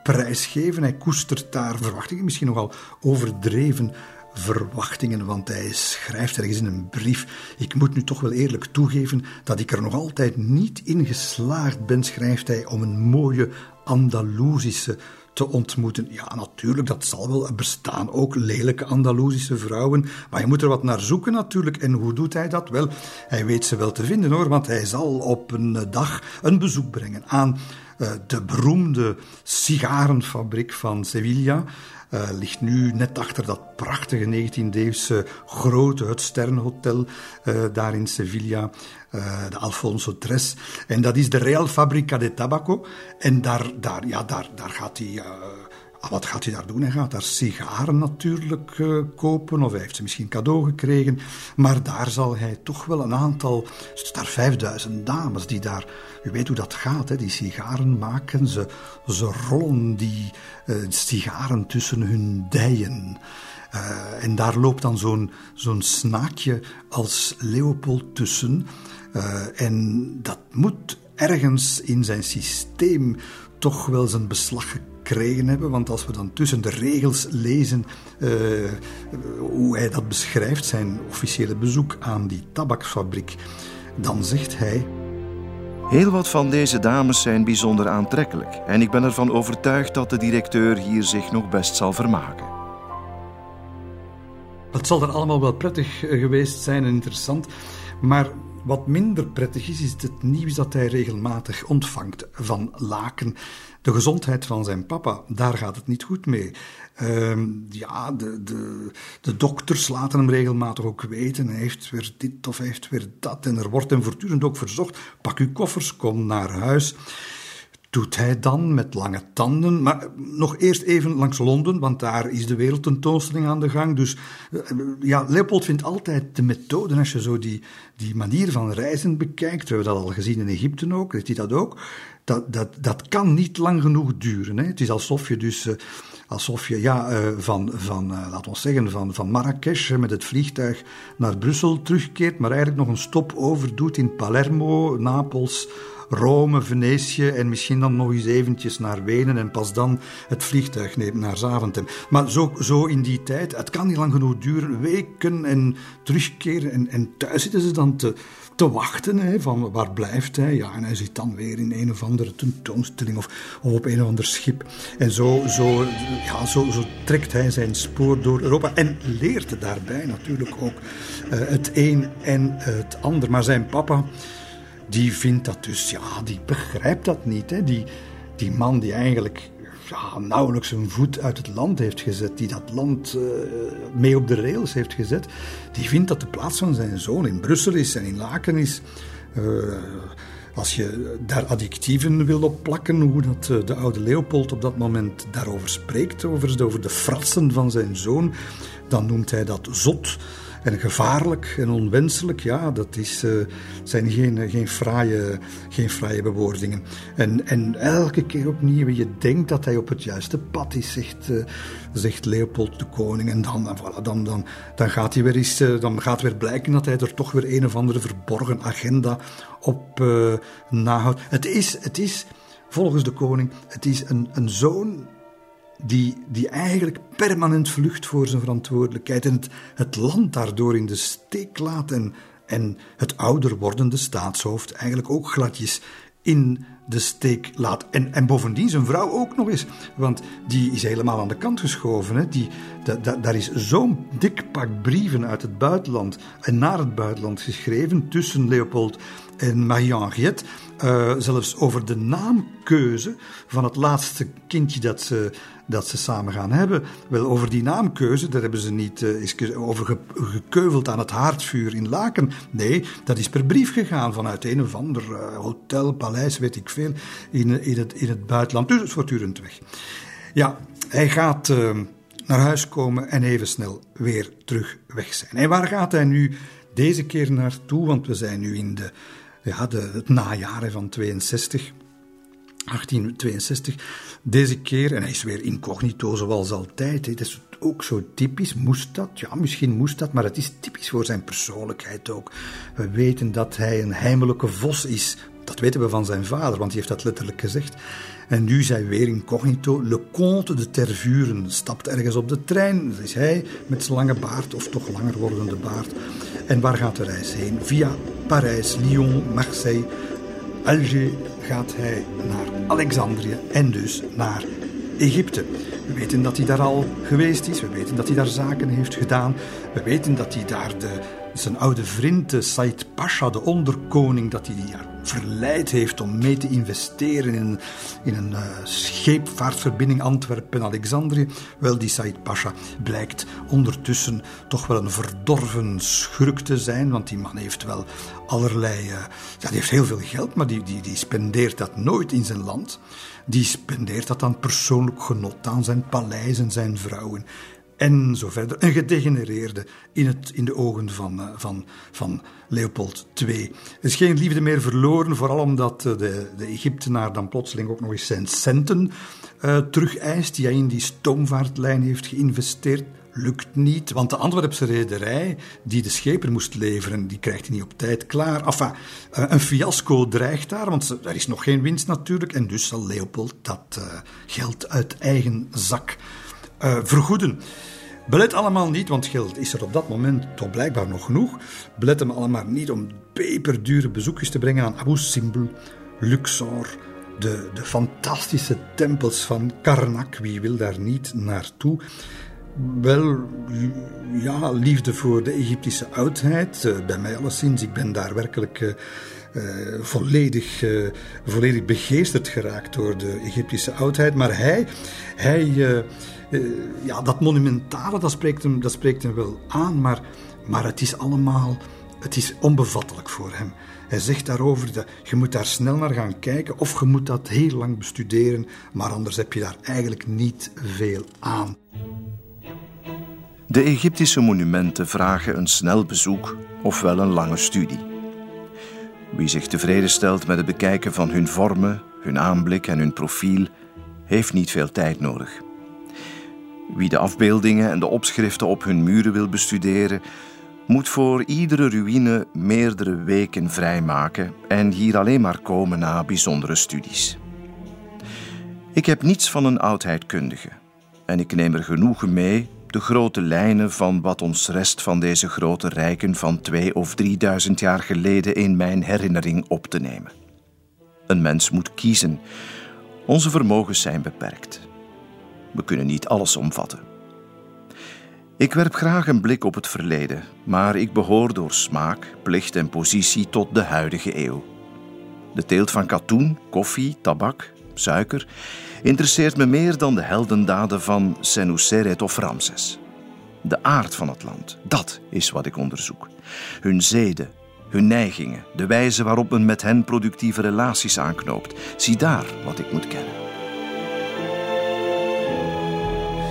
prijsgeven. Hij koestert daar verwachtingen, misschien nogal overdreven verwachtingen, want hij schrijft ergens in een brief. Ik moet nu toch wel eerlijk toegeven dat ik er nog altijd niet in geslaagd ben, schrijft hij, om een mooie Andalusische te ontmoeten. Ja, natuurlijk, dat zal wel bestaan. Ook lelijke Andalusische vrouwen. Maar je moet er wat naar zoeken natuurlijk. En hoe doet hij dat? Wel, hij weet ze wel te vinden hoor, want hij zal op een dag een bezoek brengen aan uh, de beroemde sigarenfabriek van Sevilla. Uh, ligt nu net achter dat prachtige 19e-eeuwse grote het Sternhotel uh, daar in Sevilla, uh, de Alfonso Tres. En dat is de Real Fabrica de Tabaco. En daar, daar, ja, daar, daar gaat hij Ah, wat gaat hij daar doen? Hij gaat daar sigaren natuurlijk uh, kopen, of hij heeft ze misschien cadeau gekregen. Maar daar zal hij toch wel een aantal, daar 5000 dames die daar, u weet hoe dat gaat, hè, die sigaren maken. Ze, ze rollen die uh, sigaren tussen hun dijen. Uh, en daar loopt dan zo'n zo'n snaakje als Leopold tussen. En dat moet ergens in zijn systeem toch wel zijn beslag gekregen hebben. Want als we dan tussen de regels lezen uh, hoe hij dat beschrijft, zijn officiële bezoek aan die tabaksfabriek, dan zegt hij. Heel wat van deze dames zijn bijzonder aantrekkelijk en ik ben ervan overtuigd dat de directeur hier zich nog best zal vermaken. Het zal dan allemaal wel prettig geweest zijn en interessant, maar wat minder prettig is, is het nieuws dat hij regelmatig ontvangt van Laken. De gezondheid van zijn papa, daar gaat het niet goed mee. Uh, ja, de, de, de dokters laten hem regelmatig ook weten. Hij heeft weer dit of hij heeft weer dat. En er wordt hem voortdurend ook verzocht: pak uw koffers, kom naar huis doet hij dan met lange tanden. Maar nog eerst even langs Londen, want daar is de wereldtentoonstelling aan de gang. Dus eh, ja, Leopold vindt altijd de methode, als je zo die, die manier van reizen bekijkt, we hebben dat al gezien in Egypte ook, heeft hij dat ook, dat, dat, dat kan niet lang genoeg duren. Hè. Het is alsof je dus... Uh, alsof je ja, uh, van, van uh, laten we zeggen, van, van Marrakesh met het vliegtuig naar Brussel terugkeert, maar eigenlijk nog een stop overdoet in Palermo, Napels Rome, Venetië en misschien dan nog eens eventjes naar Wenen en pas dan het vliegtuig neemt naar Zaventem. Maar zo, zo in die tijd, het kan niet lang genoeg duren, weken en terugkeren en, en thuis zitten ze dan te, te wachten, hè, van waar blijft hij? Ja, en hij zit dan weer in een of andere tentoonstelling of, op een of ander schip. En zo, zo, ja, zo, zo trekt hij zijn spoor door Europa en leert daarbij natuurlijk ook uh, het een en het ander. Maar zijn papa die vindt dat dus, ja, die begrijpt dat niet. Hè. Die, die man die eigenlijk ja, nauwelijks een voet uit het land heeft gezet, die dat land uh, mee op de rails heeft gezet, die vindt dat de plaats van zijn zoon in Brussel is en in Laken is. Uh, als je daar addictieven wil op plakken, hoe dat uh, de oude Leopold op dat moment daarover spreekt, over, over de fratsen van zijn zoon, dan noemt hij dat zot. En gevaarlijk en onwenselijk, ja, dat is, uh, zijn geen, geen, fraaie, geen fraaie bewoordingen. En, en elke keer opnieuw, je denkt dat hij op het juiste pad is, zegt, uh, zegt Leopold de Koning. En dan, voilà, dan, dan, dan, gaat hij weer eens, uh, dan gaat weer blijken dat hij er toch weer een of andere verborgen agenda op nahoudt. Het is, het is, volgens de koning, het is een, een zoon die, die eigenlijk permanent vlucht voor zijn verantwoordelijkheid en het, land daardoor in de steek laat en, en het ouder wordende staatshoofd eigenlijk ook gladjes in de steek laat. En, en bovendien zijn vrouw ook nog eens, want die is helemaal aan de kant geschoven. Hè. Die, da, da, daar is zo'n dik pak brieven uit het buitenland en naar het buitenland geschreven tussen Leopold en Marie-Henriette. Uh, zelfs over de naamkeuze van het laatste kindje dat ze, dat ze samen gaan hebben. Wel, over die naamkeuze, daar hebben ze niet uh, over gekeuveld aan het haardvuur in Laken. Nee, dat is per brief gegaan vanuit een of ander uh, hotel, paleis, weet ik veel, in, in, het, in het buitenland. Dus voortdurend weg. Ja, hij gaat naar huis komen en even snel weer terug weg zijn. En waar gaat hij nu deze keer naartoe? Want we zijn nu in de ja, de, het najaar van 62. 1862. Deze keer, en hij is weer incognito zoals altijd. Het is ook zo typisch. Moest dat? Ja, misschien moest dat, maar het is typisch voor zijn persoonlijkheid ook. We weten dat hij een heimelijke vos is. Dat weten we van zijn vader, want hij heeft dat letterlijk gezegd. En nu zijn weer incognito. Le Comte de Tervuren stapt ergens op de trein. Dat is hij met zijn lange baard, of toch langer wordende baard. En waar gaat de reis heen? Via Parijs, Lyon, Marseille, Alger gaat hij naar Alexandrië en dus naar Egypte. We weten dat hij daar al geweest is, we weten dat hij daar zaken heeft gedaan, we weten dat hij daar de, zijn oude vriend Said Pasha, de onderkoning, dat hij die verleid heeft om mee te investeren in, in een uh, scheepvaartverbinding Antwerpen-Alexandrië. Wel, die Said Pasha blijkt ondertussen toch wel een verdorven schurk te zijn, want die man heeft wel allerlei... Uh, ja, die heeft heel veel geld, maar die, die, die spendeert dat nooit in zijn land. Die spendeert dat aan persoonlijk genot, aan zijn paleis en zijn vrouwen en zo verder. Een gedegenereerde in, het, in de ogen van, uh, van, van Leopold II. Er is geen liefde meer verloren, vooral omdat uh, de, de Egyptenaar dan plotseling ook nog eens zijn centen uh, terugeist, die hij in die stoomvaartlijn heeft geïnvesteerd. lukt niet, want de Antwerpse rederij die de schepen moest leveren, die krijgt hij niet op tijd klaar. Enfin, eh, een fiasco dreigt daar, want er is nog geen winst natuurlijk. En dus zal Leopold dat geld uit eigen zak uh, vergoeden. Belet allemaal niet, want geld is er op dat moment toch blijkbaar nog genoeg. Belet hem allemaal niet om peperdure bezoekjes te brengen aan Abu Simbel, Luxor, de, de fantastische tempels van Karnak. Wie wil daar niet naartoe? Wel, ja, liefde voor de Egyptische oudheid. Uh, bij mij alleszins. Ik ben daar werkelijk uh, volledig, volledig begeesterd geraakt door de Egyptische oudheid. Maar hij, hij ja, dat monumentale, dat spreekt, hem, dat spreekt hem wel aan. Maar, maar het is allemaal, het is onbevattelijk voor hem. Hij zegt daarover dat je moet daar snel naar gaan kijken of je moet dat heel lang bestuderen, maar anders heb je daar eigenlijk niet veel aan. De Egyptische monumenten vragen een snel bezoek ofwel een lange studie. Wie zich tevreden stelt met het bekijken van hun vormen, hun aanblik en hun profiel, heeft niet veel tijd nodig. Wie de afbeeldingen en de opschriften op hun muren wil bestuderen, moet voor iedere ruïne meerdere weken vrijmaken en hier alleen maar komen na bijzondere studies. Ik heb niets van een oudheidkundige en ik neem er genoegen mee de grote lijnen van wat ons rest van deze grote rijken van twee of drieduizend jaar geleden in mijn herinnering op te nemen. Een mens moet kiezen. Onze vermogens zijn beperkt. We kunnen niet alles omvatten. Ik werp graag een blik op het verleden, maar ik behoor door smaak, plicht en positie tot de huidige eeuw. De teelt van katoen, koffie, tabak, suiker interesseert me meer dan de heldendaden van Senuseret of Ramses. De aard van het land, dat is wat ik onderzoek. Hun zeden, hun neigingen, de wijze waarop men met hen productieve relaties aanknoopt. Zie daar wat ik moet kennen.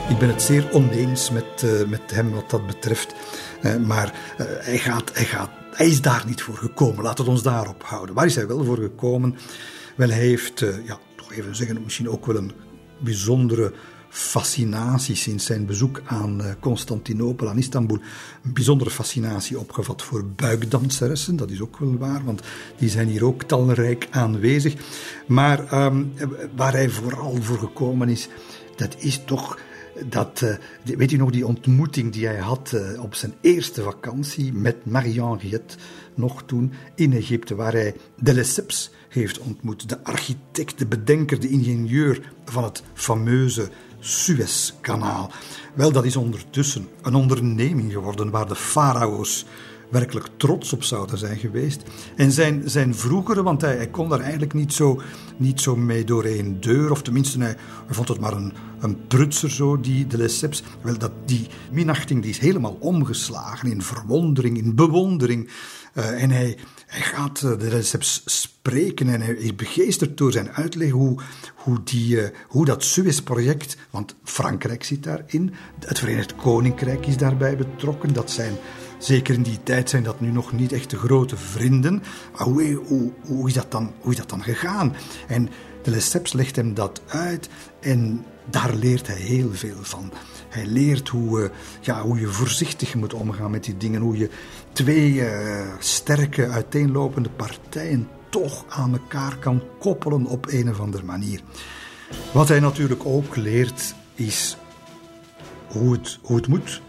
Ik ben het zeer oneens met, uh, met hem wat dat betreft. Uh, maar uh, hij, gaat, hij, gaat, hij is daar niet voor gekomen. Laten we ons daarop houden. Waar is hij wel voor gekomen? Wel, hij heeft, ja, toch even zeggen, misschien ook wel een bijzondere fascinatie sinds zijn bezoek aan Constantinopel, aan Istanbul. Een bijzondere fascinatie opgevat voor buikdanseressen. Dat is ook wel waar, want die zijn hier ook talrijk aanwezig. Maar um, waar hij vooral voor gekomen is, dat is toch dat, uh, weet u nog die ontmoeting die hij had uh, op zijn eerste vakantie met Marie-Henriette, nog toen in Egypte, waar hij de Lesseps heeft ontmoet, de architect, de bedenker, de ingenieur van het fameuze Suezkanaal. Wel, dat is ondertussen een onderneming geworden waar de farao's werkelijk trots op zouden zijn geweest. En zijn, zijn vroegere, want hij, hij kon daar eigenlijk niet zo, niet zo mee door één deur, of tenminste, hij, vond het maar een, een prutser zo, die de Lesseps. Wel, dat, die minachting die is helemaal omgeslagen in verwondering, in bewondering. Uh, en hij, hij gaat uh, de Lesseps spreken en hij is begeesterd door zijn uitleg hoe, hoe, die, uh, hoe dat Suez-project, want Frankrijk zit daarin, het Verenigd Koninkrijk is daarbij betrokken, dat zijn Zeker in die tijd zijn dat nu nog niet echt de grote vrienden. Maar hoe, hoe, hoe, is, dat dan, hoe is dat dan gegaan? En de Lesseps legt hem dat uit en daar leert hij heel veel van. Hij leert hoe, uh, ja, hoe je voorzichtig moet omgaan met die dingen. Hoe je twee uh, sterke, uiteenlopende partijen toch aan elkaar kan koppelen op een of andere manier. Wat hij natuurlijk ook leert is hoe het, hoe het moet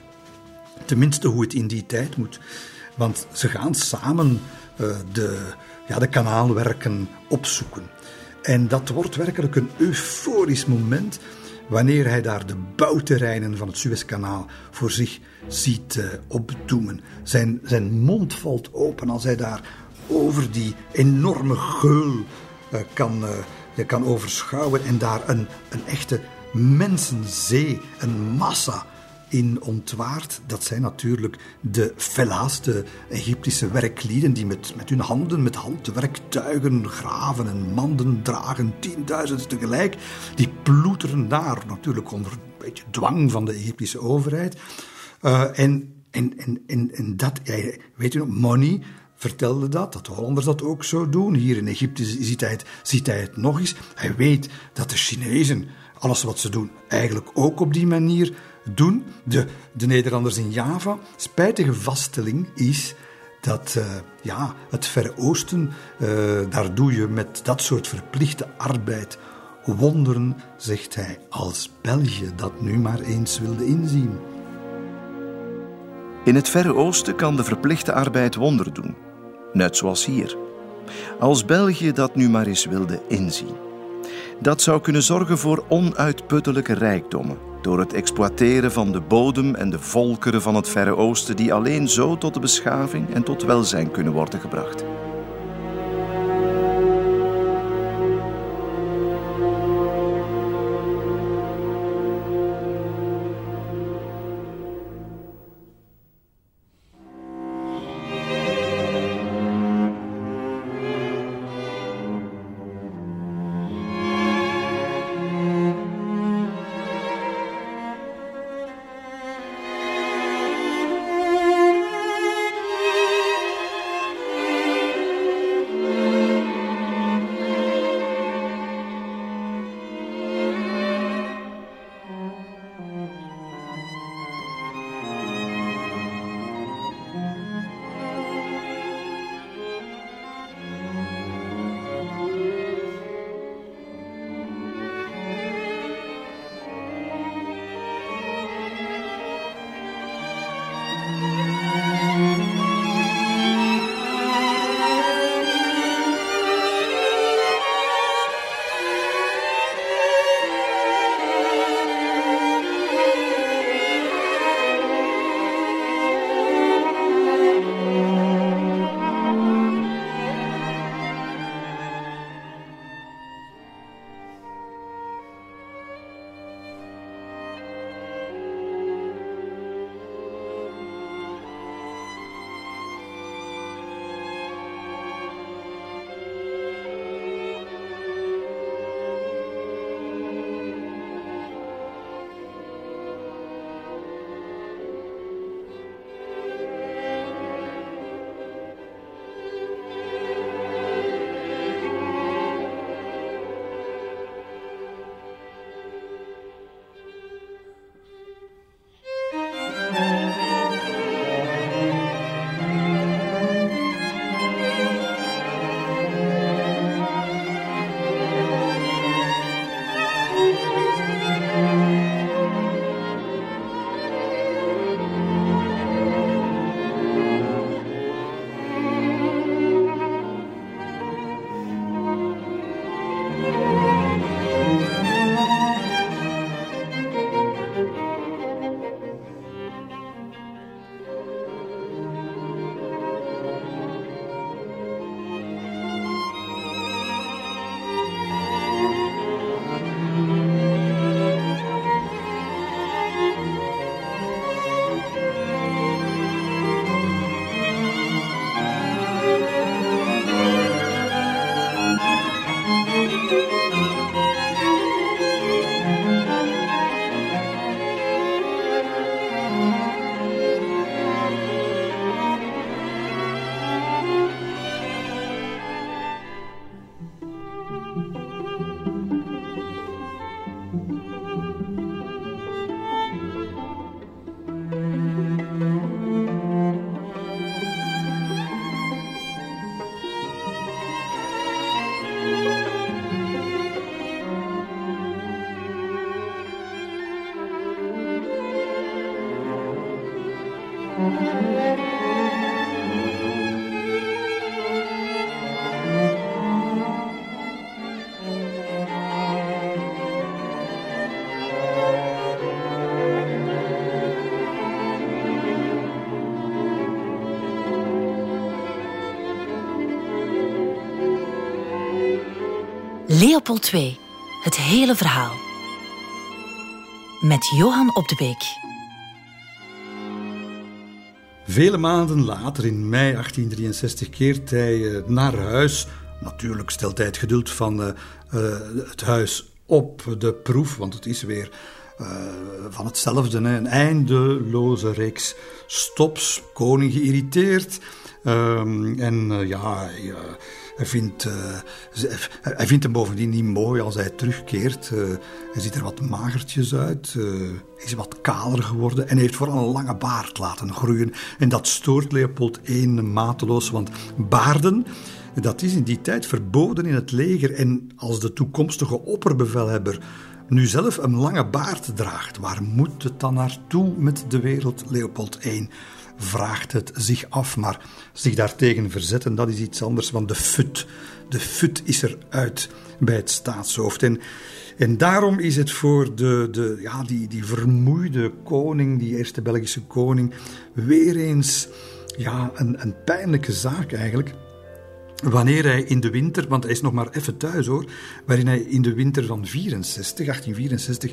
Tenminste, hoe het in die tijd moet. Want ze gaan samen uh, de, ja, de kanaalwerken opzoeken. En dat wordt werkelijk een euforisch moment wanneer hij daar de bouwterreinen van het Suezkanaal voor zich ziet uh, opdoemen. Zijn, zijn mond valt open als hij daar over die enorme geul uh, kan, kan overschouwen en daar een, een echte mensenzee, een massa in ontwaart, dat zijn natuurlijk de fella's, Egyptische werklieden die met, met hun handen, met handwerktuigen graven en manden dragen, tienduizend tegelijk. Die ploeteren daar natuurlijk onder een beetje dwang van de Egyptische overheid. En, en, en, en, en dat, weet u nog, money vertelde dat, dat de Hollanders dat ook zo doen. Hier in Egypte ziet hij, het, ziet hij het nog eens. Hij weet dat de Chinezen alles wat ze doen eigenlijk ook op die manier doen. De, de Nederlanders in Java, spijtige vaststelling is dat uh, ja, het Verre Oosten, uh, daar doe je met dat soort verplichte arbeid wonderen, zegt hij, als België dat nu maar eens wilde inzien. In het Verre Oosten kan de verplichte arbeid wonderen doen, net zoals hier. Als België dat nu maar eens wilde inzien. Dat zou kunnen zorgen voor onuitputtelijke rijkdommen door het exploiteren van de bodem en de volkeren van het Verre Oosten die alleen zo tot de beschaving en tot welzijn kunnen worden gebracht. Leopold II. Het hele verhaal. Met Johan Op de Beek. Vele maanden later, in mei 1863, keert hij eh, naar huis. Natuurlijk stelt hij het geduld van uh, uh, het huis op de proef, want het is weer uh, van hetzelfde. Een eindeloze reeks stops, koning geïrriteerd. Ehm, en uh, ja, hij vindt, hij vindt hem bovendien niet mooi als hij terugkeert. hij ziet er wat magertjes uit, is wat kaler geworden en heeft vooral een lange baard laten groeien. En dat stoort Leopold I mateloos, want baarden dat is in die tijd verboden in het leger. En als de toekomstige opperbevelhebber nu zelf een lange baard draagt, waar moet het dan naartoe met de wereld? Leopold I vraagt het zich af, maar zich daartegen verzetten, dat is iets anders, want de fut, de fut is eruit bij het staatshoofd. En, daarom is het voor de, de, ja, die, die vermoeide koning, die eerste Belgische koning, weer eens ja, een, een pijnlijke zaak eigenlijk wanneer hij in de winter, want hij is nog maar even thuis hoor, waarin hij in de winter van 64, 1864,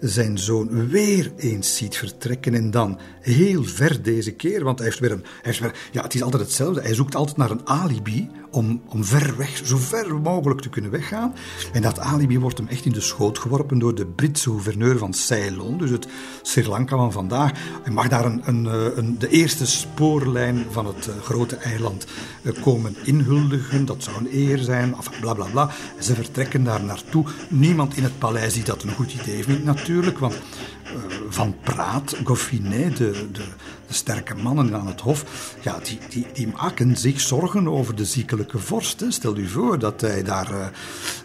zijn zoon weer eens ziet vertrekken en dan heel ver deze keer, want hij heeft weer een, hij heeft weer, ja het is altijd hetzelfde, hij zoekt altijd naar een alibi om, om ver weg, zo ver mogelijk te kunnen weggaan. En dat alibi wordt hem echt in de schoot geworpen door de Britse gouverneur van Ceylon, dus het Sri Lanka van vandaag. Hij mag daar een, een, eh, een de eerste spoorlijn van het eh, grote eiland eh, komen inhuldigen. Dat zou een eer zijn, of bla bla bla. Ze vertrekken daar naartoe. Niemand in het paleis die dat een goed idee vindt natuurlijk, want van Praat, Goffinet, de, de, de, sterke mannen aan het hof, ja, die, die, die maken zich zorgen over de ziekelijke vorst. Stel u voor dat hij, daar, uh,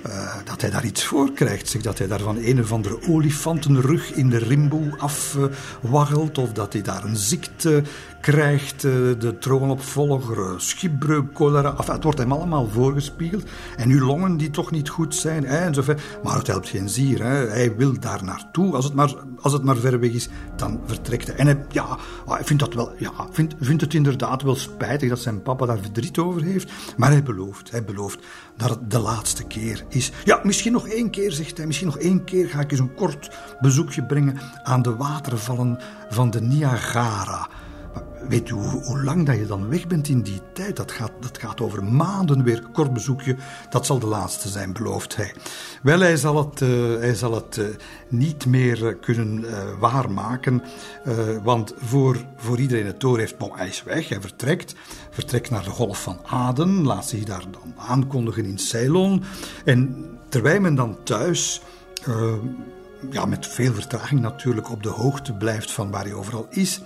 uh, dat hij daar iets voor krijgt. Zeg, dat hij daar van een of andere olifantenrug in de rimboe afwaggelt, of dat hij daar een ziekte krijgt, uh, de troonopvolger, schipbreuk, cholera. Enfin, het wordt hem allemaal voorgespiegeld. En uw longen die toch niet goed zijn, hè. Maar het helpt geen zier. Hè. Hij wil daar naartoe. Als het maar, als het maar ver weg is, dan vertrekt hij. En hij, ja, hij vindt, dat wel, ja, vindt, vindt het inderdaad wel spijtig dat zijn papa daar verdriet over heeft. Maar hij belooft, hij belooft dat het de laatste keer is. Ja, misschien nog één keer, zegt hij. Misschien nog één keer ga ik eens een kort bezoekje brengen aan de watervallen van de Niagara. Weet u hoe, lang dat je dan weg bent in die tijd? Dat gaat, dat gaat over maanden weer. Kort bezoekje, dat zal de laatste zijn, belooft hij. Wel, hij zal het, uh, hij zal het uh, niet meer uh, kunnen waarmaken. want voor, voor iedereen het door heeft, bon, hij is weg, hij vertrekt. Vertrekt naar de Golf van Aden, laat zich daar dan aankondigen in Ceylon. En terwijl men dan thuis ja, met veel vertraging natuurlijk op de hoogte blijft van waar hij overal is,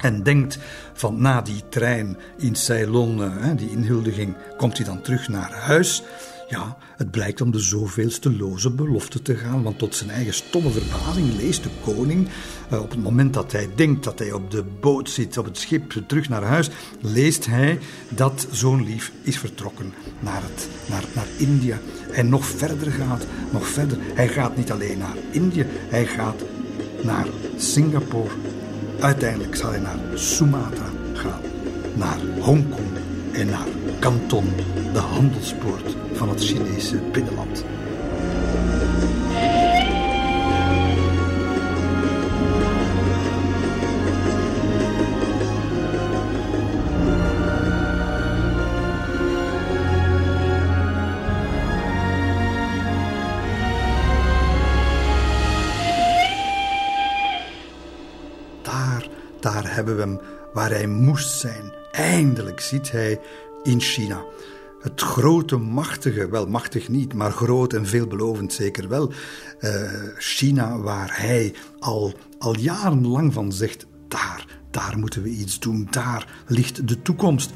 en denkt van na die trein in Ceylon, eh, die inhuldiging, komt hij dan terug naar huis. Ja, het blijkt om de zoveelste loze belofte te gaan, want tot zijn eigen stomme verbazing leest de koning, eh, op het moment dat hij denkt dat hij op de boot zit, op het schip, terug naar huis, leest hij dat zo'n lief is vertrokken naar, het, naar, naar India. En nog verder gaat, nog verder. Hij gaat niet alleen naar India, hij gaat naar Singapore Uiteindelijk zal hij naar Sumatra gaan, naar Hongkong en naar Canton, de handelspoort van het Chinese binnenland. Hebben we hem waar hij moest zijn. Eindelijk ziet hij in China. Het grote, machtige, wel machtig niet, maar groot en veelbelovend zeker wel. Uh, China, waar hij al, al jarenlang van zegt: daar, daar moeten we iets doen, daar ligt de toekomst.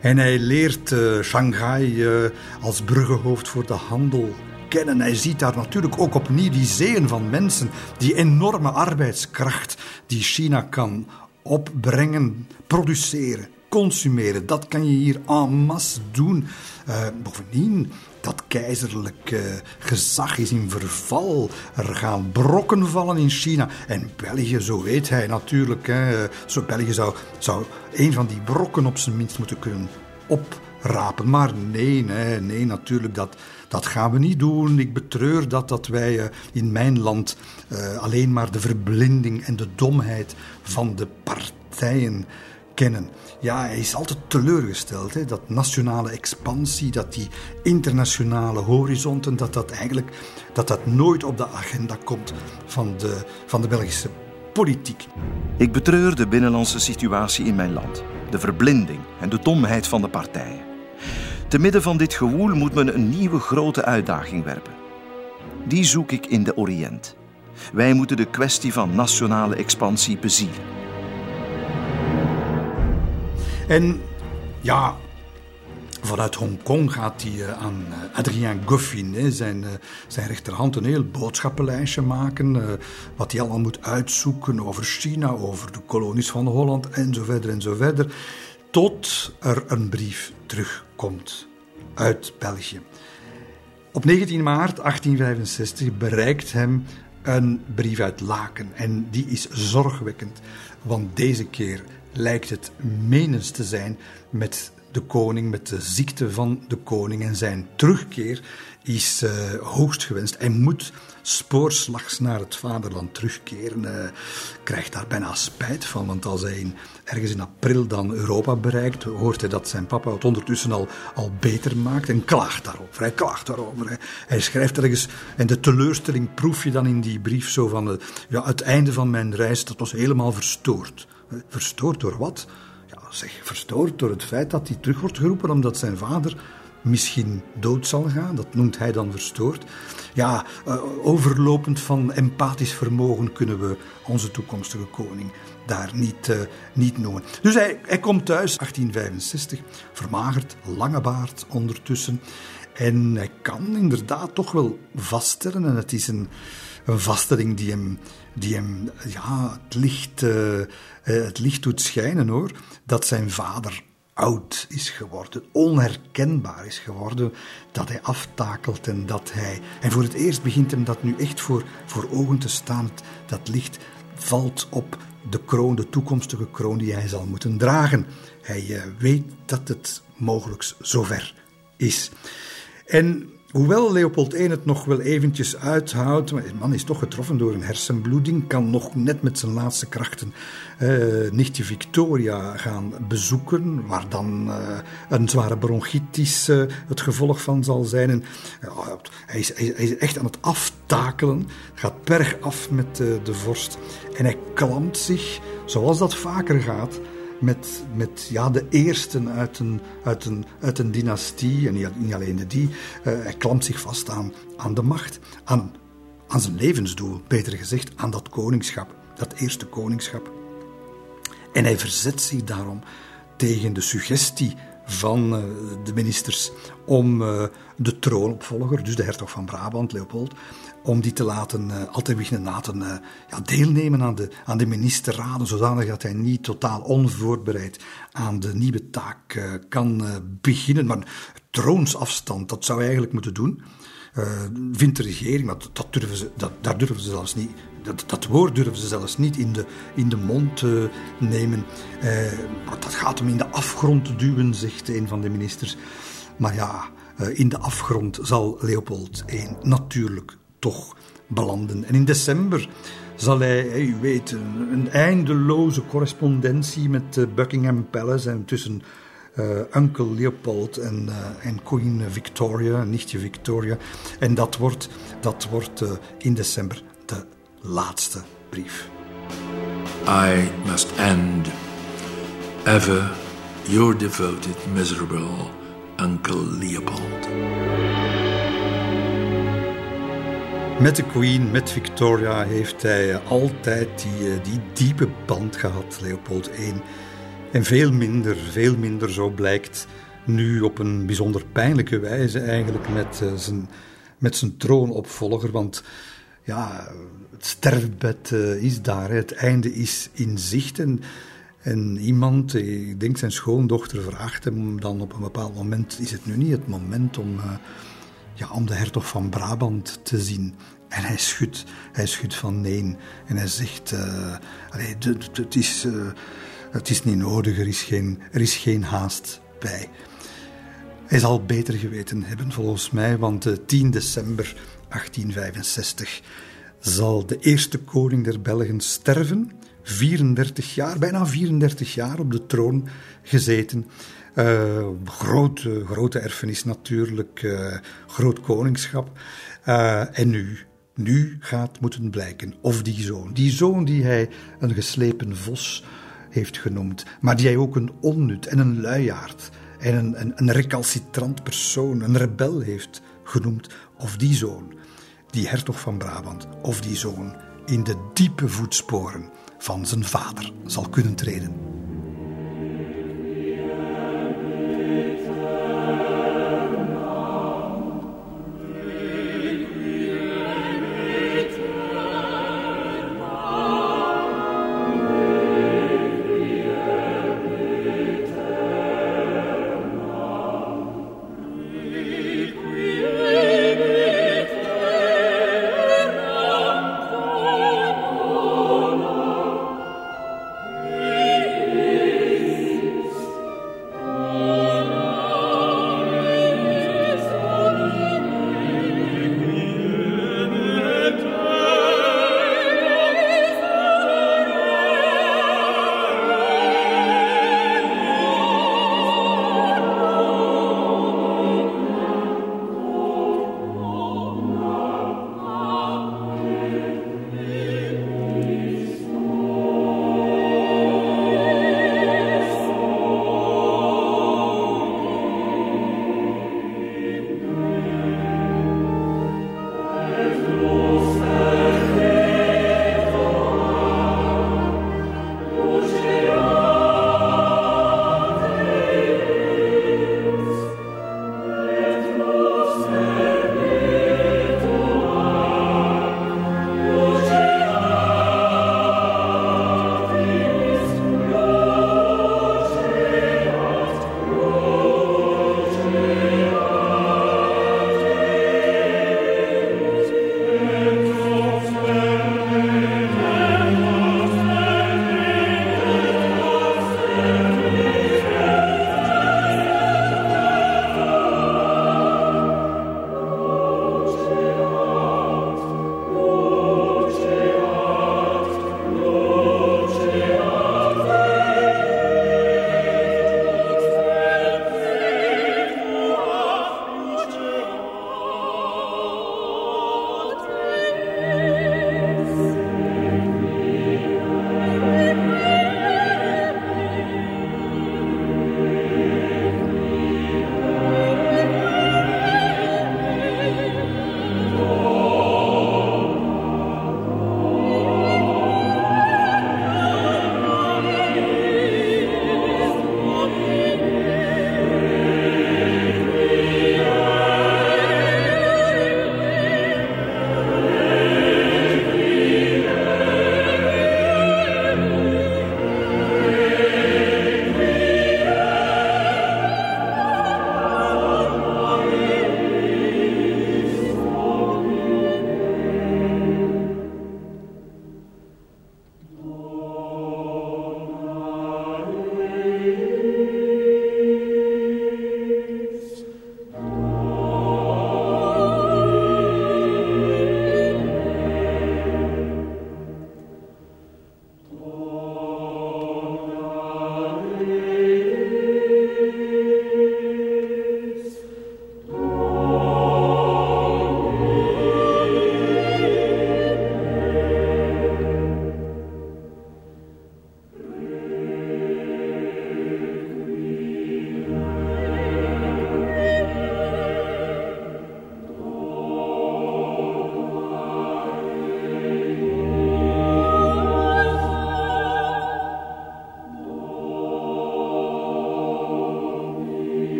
En hij leert uh, Shanghai uh, als bruggenhoofd voor de handel kennen. Hij ziet daar natuurlijk ook opnieuw die zeeën van mensen, die enorme arbeidskracht die China kan opbrengen, produceren, consumeren. Dat kan je hier en masse doen. Uh, bovendien, dat keizerlijk uh, gezag is in verval. Er gaan brokken vallen in China. En België, zo weet hij natuurlijk. Hè, zo België zou, zou een van die brokken op zijn minst moeten kunnen oprapen. Maar nee, nee, nee, natuurlijk, dat, dat gaan we niet doen. Ik betreur dat, dat wij uh, in mijn land uh, alleen maar de verblinding en de domheid van de partijen kennen. Ja, hij is altijd teleurgesteld. Hè? Dat nationale expansie, dat die internationale horizonten, dat dat eigenlijk dat dat nooit op de agenda komt van de, van de Belgische politiek. Ik betreur de binnenlandse situatie in mijn land. de verblinding en de domheid van de partijen. Te midden van dit gewoel moet men een nieuwe grote uitdaging werpen. Die zoek ik in de Oriënt. Wij moeten de kwestie van nationale expansie bezielen. En ja, Vanuit Hongkong gaat hij eh, aan eh, Adrien Goffin, zijn, eh, zijn rechterhand, een heel boodschappenlijstje maken. Wat hij allemaal moet uitzoeken over China, over de kolonies van Holland en zo verder en zo verder. Tot er een brief terugkomt uit België. Op 19 maart 1865 bereikt hem een brief uit Laken. En die is zorgwekkend, want deze keer lijkt het menens te zijn met de koning, met de ziekte van de koning. En zijn terugkeer is uh, hoogst gewenst. Hij moet spoorslags naar het vaderland terugkeren. Uh, krijgt daar bijna spijt van, want als hij ergens in april dan Europa bereikt, hoort hij dat zijn papa het ondertussen al, al beter maakt en klaagt daarover. Hij klaagt daarover. Hij, hij schrijft ergens, en de teleurstelling proef je dan in die brief zo van, uh, ja, het einde van mijn reis, dat was helemaal verstoord. Verstoord door wat? zeg, verstoord door het feit dat hij terug wordt geroepen omdat zijn vader misschien dood zal gaan. Dat noemt hij dan verstoord. Ja, uh, overlopend van empathisch vermogen kunnen we onze toekomstige koning daar niet, uh, niet noemen. Dus hij, hij komt thuis, 1865, vermagerd, lange baard ondertussen. En hij kan inderdaad toch wel vaststellen, en het is een, een vaststelling die hem, die hem ja, het, licht, uh, het licht doet schijnen hoor, dat zijn vader oud is geworden, onherkenbaar is geworden, dat hij aftakelt en dat hij. En voor het eerst begint hem dat nu echt voor, voor ogen te staan. Dat licht valt op de kroon, de toekomstige kroon die hij zal moeten dragen. Hij uh, weet dat het mogelijk zover is. En Hoewel Leopold I het nog wel eventjes uithoudt, maar man is toch getroffen door een hersenbloeding, kan nog net met zijn laatste krachten uh, nichtje Victoria gaan bezoeken, waar dan uh, een zware bronchitis uh, het gevolg van zal zijn. En, hij, is, hij, is, echt aan het aftakelen, gaat berg af met de vorst en hij klampt zich, zoals dat vaker gaat, met, met ja, de eersten uit een, uit een, uit een dynastie, en niet, alleen de die. Uh, hij klampt zich vast aan, aan de macht, aan, aan zijn levensdoel, beter gezegd, aan dat koningschap, dat eerste koningschap. En hij verzet zich daarom tegen de suggestie van uh, de ministers om uh, de troonopvolger, dus de hertog van Brabant, Leopold, om die te laten, uh, altijd te laten uh, ja, deelnemen aan de, aan de ministerraden, zodanig dat hij niet totaal onvoorbereid aan de nieuwe taak uh, kan beginnen. Maar troonsafstand, dat zou hij eigenlijk moeten doen. vindt de regering, maar dat, durven ze, dat, daar durven ze zelfs niet, dat, dat woord durven ze zelfs niet in de, in de mond nemen. dat gaat hem in de afgrond duwen, zegt een van de ministers. Maar ja, in de afgrond zal Leopold I natuurlijk toch belanden. En in december zal hij, u weet, een eindeloze correspondentie met Buckingham Palace en tussen uh, Uncle Leopold en, uh, en Queen Victoria, nichtje Victoria. En dat wordt, dat wordt in december de laatste brief. I must end. Ever your devoted, miserable Uncle Leopold. Met de Queen, met Victoria, heeft hij altijd die, eh, die diepe band gehad, Leopold I. En veel minder, veel minder, zo blijkt nu op een bijzonder pijnlijke wijze eigenlijk met uh, zijn, met zijn troonopvolger. Want ja, het sterfbed is daar, het einde is in zicht. En, en iemand, ik denk zijn schoondochter, vraagt hem dan op een bepaald moment: is het nu niet het moment om. Ja, om de hertog van Brabant te zien. En hij schudt, hij schudt van nee. En hij zegt, allee, het, is, uh, het is niet nodig, er is, geen, er is geen haast bij. Hij zal beter geweten hebben, volgens mij, want uh, 10 december 1865 zal de eerste koning der Belgen sterven. 34 jaar, bijna 34 jaar op de troon gezeten. Uh, grote, grote erfenis natuurlijk, uh, groot koningschap. En nu, nu gaat moeten blijken of die zoon, die zoon die hij een geslepen vos heeft genoemd, maar die hij ook een onnut en een luiaard en een, een, een recalcitrant persoon, een rebel heeft genoemd, of die zoon, die hertog van Brabant, of die zoon in de diepe voetsporen van zijn vader zal kunnen treden.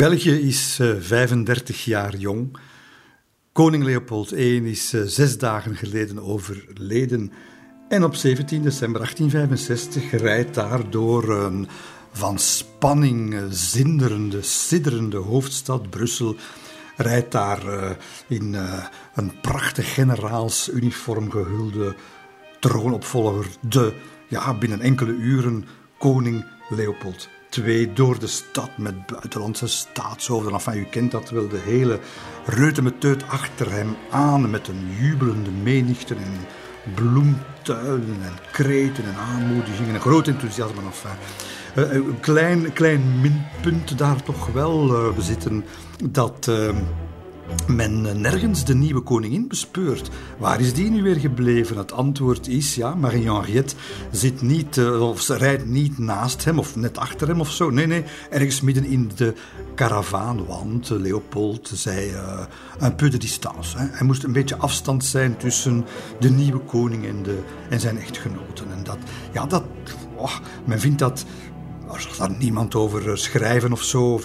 België is 35 eh, jaar jong. Koning Leopold I is eh, zes dagen geleden overleden. En op 17 december 1865 rijdt daar door een van spanning eh, zinderende, sidderende hoofdstad Brussel. Rijdt daar in een prachtig generaalsuniform gehulde troonopvolger, de ja, binnen enkele uren koning Leopold II door de stad met buitenlandse staatshoofden. Enfin, u kent dat wel, de hele reutemeteut achter hem aan met een jubelende menigte en bloemtuinen en kreten en aanmoedigingen en groot enthousiasme. Enfin. Uh, een klein, klein minpunt daar toch wel bezitten dat... Uh, men nergens de nieuwe koningin bespeurt. Waar is die nu weer gebleven? Het antwoord is ja, Marie-Henriette zit niet, uh, of ze rijdt niet naast hem of net achter hem of zo. Nee, nee, ergens midden in de karavaan, want Leopold zei uh, un peu de distance. Hè. Hij moest een beetje afstand zijn tussen de nieuwe koning en, de, en zijn echtgenoten. En dat, ja, dat, oh, men vindt dat, er zal daar niemand over schrijven of zo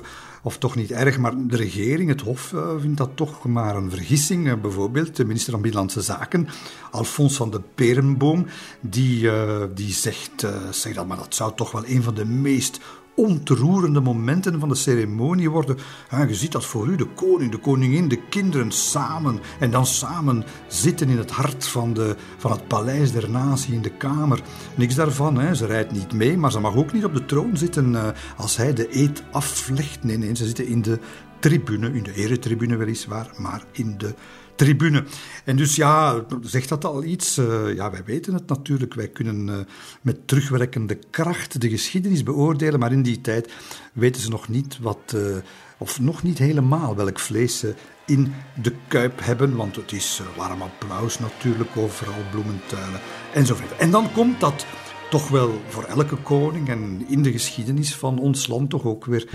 toch niet erg, maar de regering, het Hof, uh, vindt dat toch maar een vergissing. Uh, bijvoorbeeld de minister van Binnenlandse Zaken, Alfons van de Perenboom, die, uh, die zegt, zegt dat, maar dat zou toch wel een van de meest ontroerende momenten van de ceremonie worden. Ja, je ziet dat voor u, de koning, de koningin, de kinderen samen en dan samen zitten in het hart van, de, van het paleis der natie in de kamer. Niks daarvan, hè. ze rijdt niet mee, maar ze mag ook niet op de troon zitten uh, als hij de eet aflegt. Nee, nee, ze zitten in de tribune, in de eretribune weliswaar, maar in de tribune. En dus ja, zegt dat al iets? Uh, ja, wij weten het natuurlijk. Wij kunnen uh, met terugwerkende kracht de geschiedenis beoordelen, maar in die tijd weten ze nog niet wat, uh, of nog niet helemaal welk vlees ze in de kuip hebben, want het is warm applaus natuurlijk, overal bloementuinen enzovoort. En dan komt dat toch wel voor elke koning en in de geschiedenis van ons land toch ook weer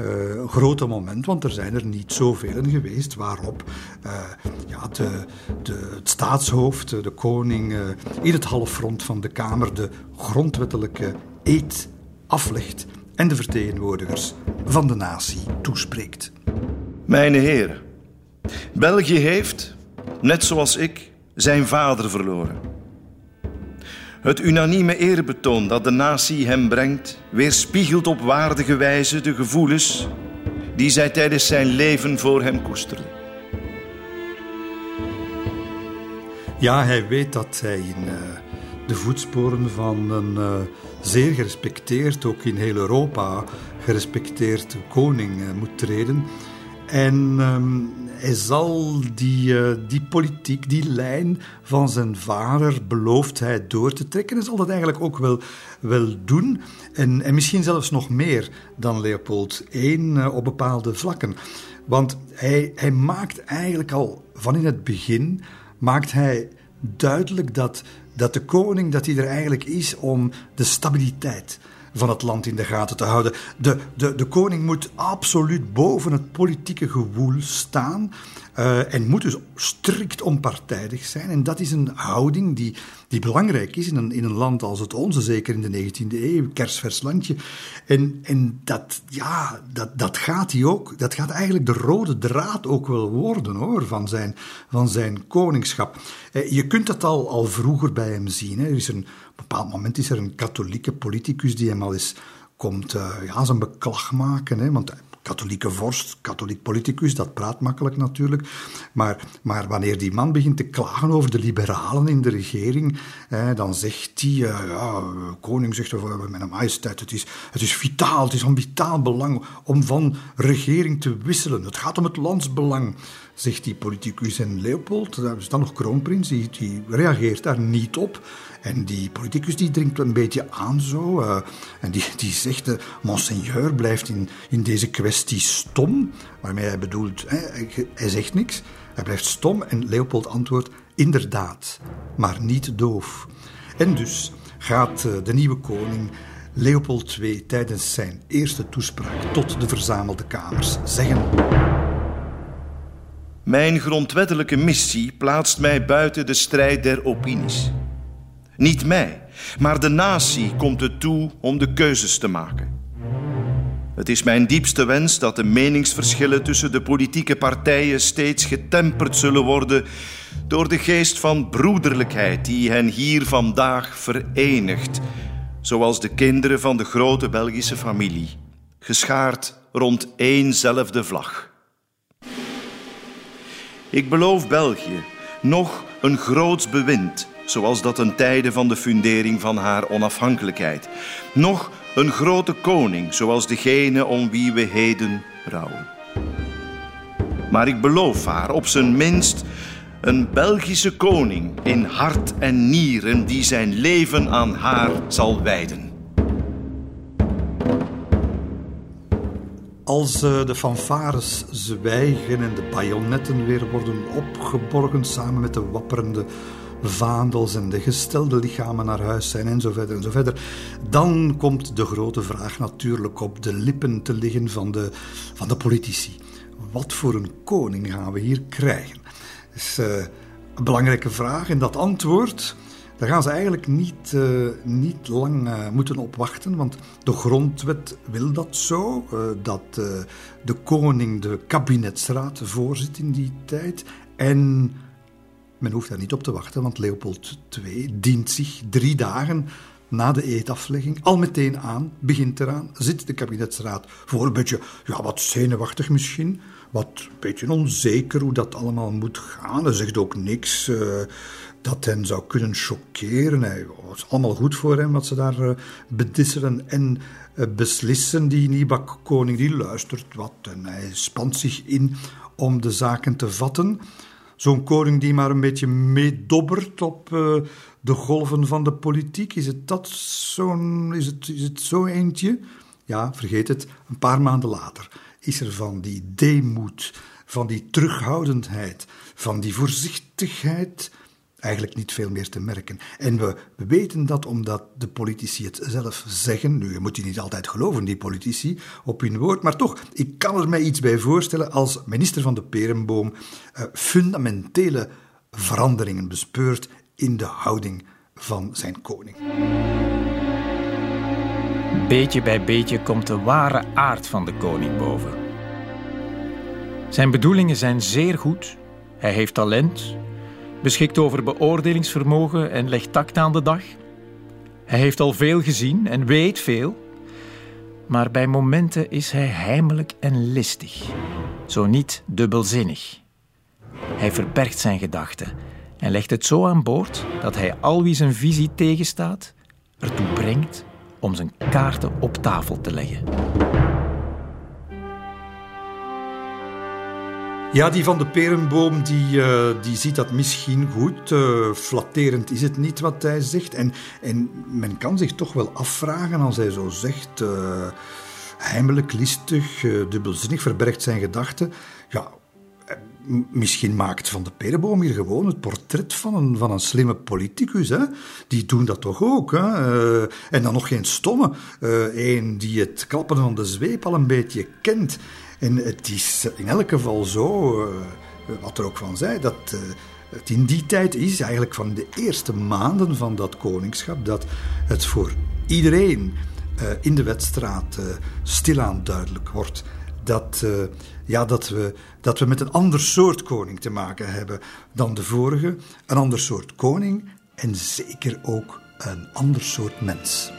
uh, een grote moment, want er zijn er niet zoveel geweest waarop uh, ja, de, de, het staatshoofd, de koning, uh, in het halfrond van de Kamer de grondwettelijke eed aflegt en de vertegenwoordigers van de natie toespreekt. Mijn heren, België heeft, net zoals ik, zijn vader verloren. Het unanieme eerbetoon dat de natie hem brengt, weerspiegelt op waardige wijze de gevoelens die zij tijdens zijn leven voor hem koesterde. Ja, hij weet dat hij in uh, de voetsporen van een uh, zeer gerespecteerd, ook in heel Europa, gerespecteerd koning uh, moet treden. En um, hij zal die, uh, die politiek, die lijn van zijn vader, belooft hij door te trekken. En zal dat eigenlijk ook wel, wel doen. En, en misschien zelfs nog meer dan Leopold I uh, op bepaalde vlakken. Want hij, hij maakt eigenlijk al van in het begin maakt hij duidelijk dat, dat de koning dat hij er eigenlijk is om de stabiliteit van het land in de gaten te houden. De, de, de koning moet absoluut boven het politieke gewoel staan. Uh, en moet dus strikt onpartijdig zijn. En dat is een houding die, die belangrijk is in een, in een land als het onze, zeker in de 19e eeuw, kersvers landje. En, en dat, ja, dat, dat gaat hij ook, dat gaat eigenlijk de rode draad ook wel worden hoor, van zijn, van zijn koningschap. Uh, je kunt dat al, al vroeger bij hem zien. Hè. Er is een, op een bepaald moment is er een katholieke politicus die hem al eens komt uh, ja, zijn beklag maken. Hè, want katholieke vorst, katholiek politicus, dat praat makkelijk natuurlijk. Maar, maar wanneer die man begint te klagen over de liberalen in de regering, dan zegt hij, uh, ja, koning zegt over mijn majesteit, het is, het is vitaal, het is van vitaal belang om van regering te wisselen. Het gaat om het landsbelang, zegt die politicus. En Leopold, dat is dan nog kroonprins, die, die reageert daar niet op. En die politicus die dringt een beetje aan zo. Uh, en die, die zegt, uh, monseigneur blijft in, in deze kwestie stom. Waarmee hij bedoelt, hij, hij zegt niks. Hij blijft stom en Leopold antwoordt, inderdaad, maar niet doof. En dus gaat uh, de nieuwe koning Leopold II tijdens zijn eerste toespraak tot de verzamelde kamers zeggen... Mijn grondwettelijke missie plaatst mij buiten de strijd der opinies. Niet mij, maar de natie komt het toe om de keuzes te maken. Het is mijn diepste wens dat de meningsverschillen tussen de politieke partijen steeds getemperd zullen worden door de geest van broederlijkheid die hen hier vandaag verenigt, zoals de kinderen van de grote Belgische familie, geschaard rond éénzelfde vlag. Ik beloof België nog een groots bewind zoals dat ten tijde van de fundering van haar onafhankelijkheid. Nog Een grote koning, zoals degene om wie we heden rouwen. Maar ik beloof haar op zijn minst een Belgische koning in hart en nieren die zijn leven aan haar zal wijden. Als uh, de fanfares zwijgen en de bajonetten weer worden opgeborgen samen met de wapperende vaandels en de gestelde lichamen naar huis zijn en zo verder en zo verder, dan komt de grote vraag natuurlijk op de lippen te liggen van de, van de politici. Wat voor een koning gaan we hier krijgen? Dat is uh, een belangrijke vraag en dat antwoord daar gaan ze eigenlijk niet, uh, niet lang uh, moeten op wachten, want de grondwet wil dat zo, dat de koning de kabinetsraad voorzit in die tijd. En men hoeft daar niet op te wachten, want Leopold II dient zich drie dagen na de eetaflegging al meteen aan, begint eraan, zit de kabinetsraad voor. Een beetje, ja, wat zenuwachtig misschien, wat een beetje onzeker hoe dat allemaal moet gaan. Hij zegt ook niks dat hen zou kunnen choqueren. Het is allemaal goed voor hem wat ze daar uh, bedisselen en uh, beslissen. Die Nibak-koning die luistert wat en hij spant zich in om de zaken te vatten. Zo'n koning die maar een beetje meedobbert op uh, de golven van de politiek. Is het dat zo'n, is het, is het zo eentje? Ja, vergeet het, een paar maanden later is er van die deemoed, van die terughoudendheid, van die voorzichtigheid eigenlijk niet veel meer te merken. En we, weten dat omdat de politici het zelf zeggen. Nu, je moet je niet altijd geloven, die politici, op hun woord. Maar toch, ik kan er mij iets bij voorstellen als minister van de Perenboom uh, fundamentele veranderingen bespeurt in de houding van zijn koning. Beetje bij beetje komt de ware aard van de koning boven. Zijn bedoelingen zijn zeer goed. Hij heeft talent, beschikt over beoordelingsvermogen en legt tact aan de dag. Hij heeft al veel gezien en weet veel, maar bij momenten is hij heimelijk en listig, zo niet dubbelzinnig. Hij verbergt zijn gedachten en legt het zo aan boord dat hij al wie zijn visie tegenstaat ertoe brengt om zijn kaarten op tafel te leggen. Ja, die van de perenboom die, uh, die ziet dat misschien goed. Uh, flatterend is het niet wat hij zegt. En, en men kan zich toch wel afvragen als hij zo zegt... Uh, heimelijk, listig, dubbelzinnig, verbergt zijn gedachten. Ja, misschien maakt Van de Perenboom hier gewoon het portret van een, van een slimme politicus. Hè? Die doen dat toch ook. Hè? en dan nog geen stomme. Een die het klappen van de zweep al een beetje kent. En het is in elk geval zo, uh, wat er ook van zei, dat uh, het in die tijd is, eigenlijk van de eerste maanden van dat koningschap, dat het voor iedereen uh, in de wedstraat stilaan duidelijk wordt dat, ja, dat, we, dat we met een ander soort koning te maken hebben dan de vorige. Een ander soort koning en zeker ook een ander soort mens.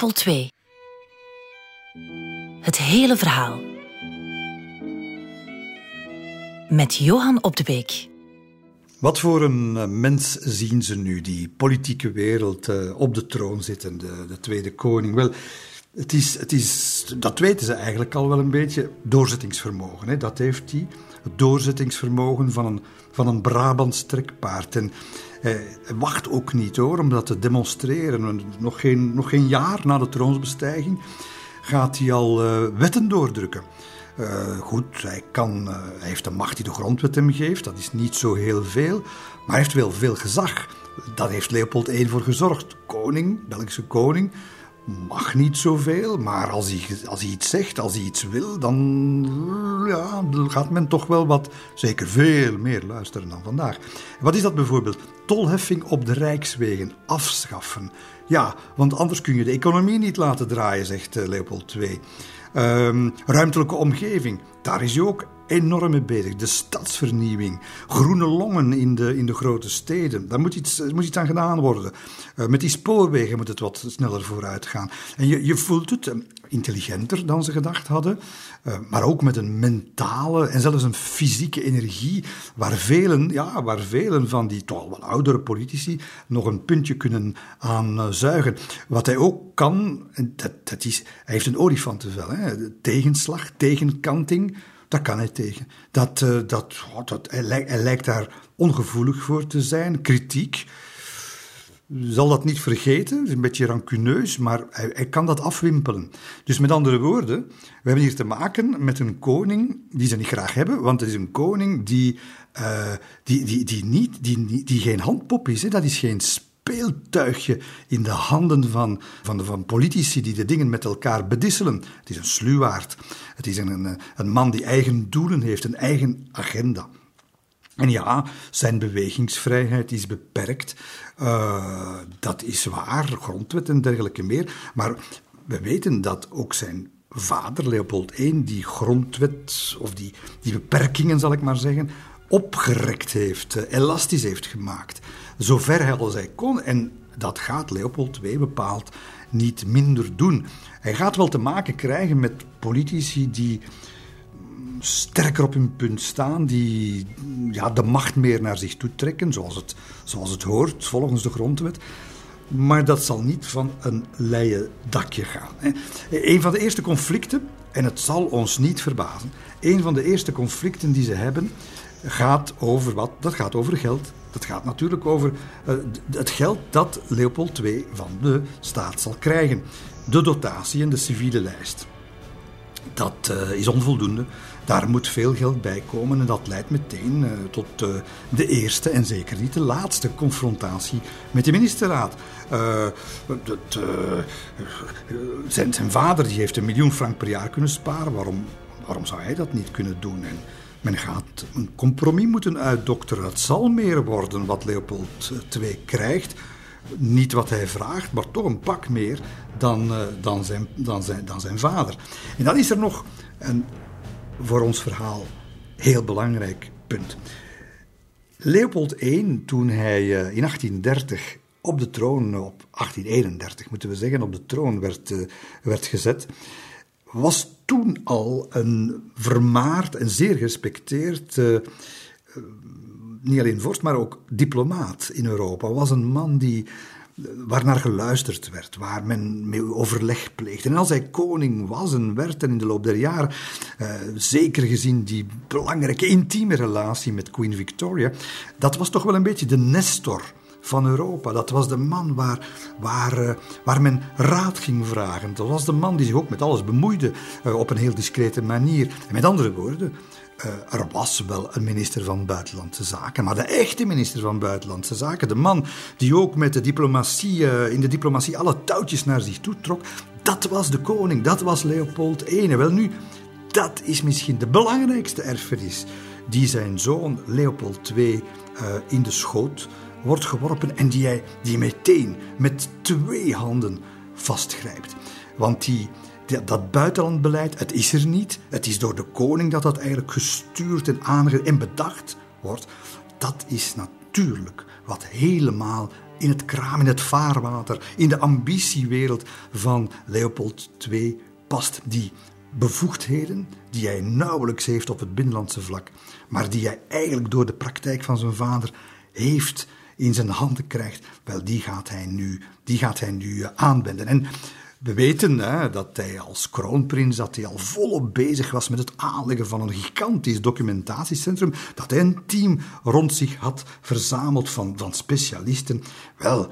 Leopold II. Het hele verhaal. Met Johan Op de Beek. Wat voor een eh, mens zien ze nu, die politieke wereld uh, op de troon zitten, de, de tweede koning? Wel, het is, het is, dat weten ze eigenlijk al wel een beetje, doorzettingsvermogen. Hè? Dat heeft hij, doorzettingsvermogen van een, van een Brabants trekpaard. En hij wacht ook niet hoor, om dat te demonstreren. Nog geen, nog geen jaar na de troonsbestijging gaat hij al uh, wetten doordrukken. Uh, goed, hij, kan, hij heeft de macht die de grondwet hem geeft, dat is niet zo heel veel, maar hij heeft wel veel gezag. Daar heeft Leopold I voor gezorgd. Koning, Belgische koning, mag niet zoveel, maar als hij, als hij iets zegt, als hij iets wil, dan ja, gaat men toch wel wat, zeker veel meer luisteren dan vandaag. Wat is dat bijvoorbeeld? Tolheffing op de rijkswegen afschaffen. Ja, want anders kun je de economie niet laten draaien, zegt eh, Leopold II. Um, ruimtelijke omgeving, daar is hij ook enorm mee bezig. De stadsvernieuwing, groene longen in de, in de grote steden, daar moet iets, moet iets aan gedaan worden. Uh, met die spoorwegen moet het wat sneller vooruit gaan. En je, je voelt het uh, intelligenter dan ze gedacht hadden, uh, maar ook met een mentale en zelfs een fysieke energie, waar velen, ja, waar velen van die toch wel oudere politici nog een puntje kunnen aan zuigen. Wat hij ook kan, dat, dat is, hij heeft een olifantenvel, hè? tegenslag, tegenkanting. Daar kan hij tegen. Dat, uh, dat, oh, dat, hij, lijkt, daar ongevoelig voor te zijn, kritiek. Zal dat niet vergeten, is een beetje rancuneus, maar hij, kan dat afwimpelen. Dus met andere woorden, we hebben hier te maken met een koning die ze niet graag hebben, want het is een koning die, uh, die, die, die, niet, die, die geen handpop is. Hè. Dat is geen speeltuigje in de handen van, van, van politici die de dingen met elkaar bedisselen. Het is een sluwaard. Het is een, een man die eigen doelen heeft, een eigen agenda. En ja, zijn bewegingsvrijheid is beperkt. Uh, dat is waar, grondwet en dergelijke meer. Maar we weten dat ook zijn vader, Leopold I, die grondwet, of die, die beperkingen zal ik maar zeggen, opgerekt heeft, uh, elastisch heeft gemaakt zover hij als hij kon. En dat gaat Leopold II bepaald niet minder doen. Hij gaat wel te maken krijgen met politici die sterker op hun punt staan, die ja, de macht meer naar zich toe trekken, zoals het, zoals het hoort, volgens de grondwet. Maar dat zal niet van een leien dakje gaan. Hè. Een van de eerste conflicten, en het zal ons niet verbazen, een van de eerste conflicten die ze hebben, gaat over wat? Dat gaat over geld. Dat gaat natuurlijk over uh, het geld dat Leopold II van de staat zal krijgen. De dotatie en de civiele lijst. Dat uh, is onvoldoende. Daar moet veel geld bij komen en dat leidt meteen uh, tot de eerste en zeker niet de laatste confrontatie met de ministerraad. Dat, zijn, zijn vader die heeft een miljoen frank per jaar kunnen sparen. Waarom, waarom zou hij dat niet kunnen doen? En, men gaat een compromis moeten uitdokteren. Het zal meer worden wat Leopold II krijgt. Niet wat hij vraagt, maar toch een pak meer dan, uh, dan, zijn, dan, zijn, dan zijn vader. En dan is er nog een voor ons verhaal heel belangrijk punt. Leopold I, toen hij uh, in 1830 op de troon, op 1831 moeten we zeggen, op de troon werd, werd gezet, was toen al een vermaard en zeer gerespecteerd, uh, niet alleen vorst, maar ook diplomaat in Europa. Was een man die waar naar geluisterd werd, waar men mee overleg pleegde. En als hij koning was en werd en in de loop der jaren, zeker gezien die belangrijke intieme relatie met Queen Victoria, dat was toch wel een beetje de Nestor van Europa. Dat was de man waar, waar, uh, waar men raad ging vragen. Dat was de man die zich ook met alles bemoeide uh, op een heel discrete manier. En met andere woorden, uh, er was wel een minister van Buitenlandse Zaken, maar de echte minister van Buitenlandse Zaken, de man die ook met de diplomatie, in de diplomatie alle touwtjes naar zich toe trok, dat was de koning, dat was Leopold I. Wel nu, dat is misschien de belangrijkste erfenis die zijn zoon Leopold II in de schoot wordt geworpen en die hij die meteen met twee handen vastgrijpt. Want die, dat buitenlandbeleid, het is er niet. Het is door de koning dat dat eigenlijk gestuurd en aange en bedacht wordt. Dat is natuurlijk wat helemaal in het kraam, in het vaarwater, in de ambitiewereld van Leopold II past. Die bevoegdheden die hij nauwelijks heeft op het binnenlandse vlak, maar die hij eigenlijk door de praktijk van zijn vader heeft in zijn handen krijgt, wel, die gaat hij nu, die gaat hij nu eh, aanwenden. En we weten hè, dat hij als kroonprins dat hij al volop bezig was met het aanleggen van een gigantisch documentatiecentrum, dat hij een team rond zich had verzameld van, van specialisten. Wel,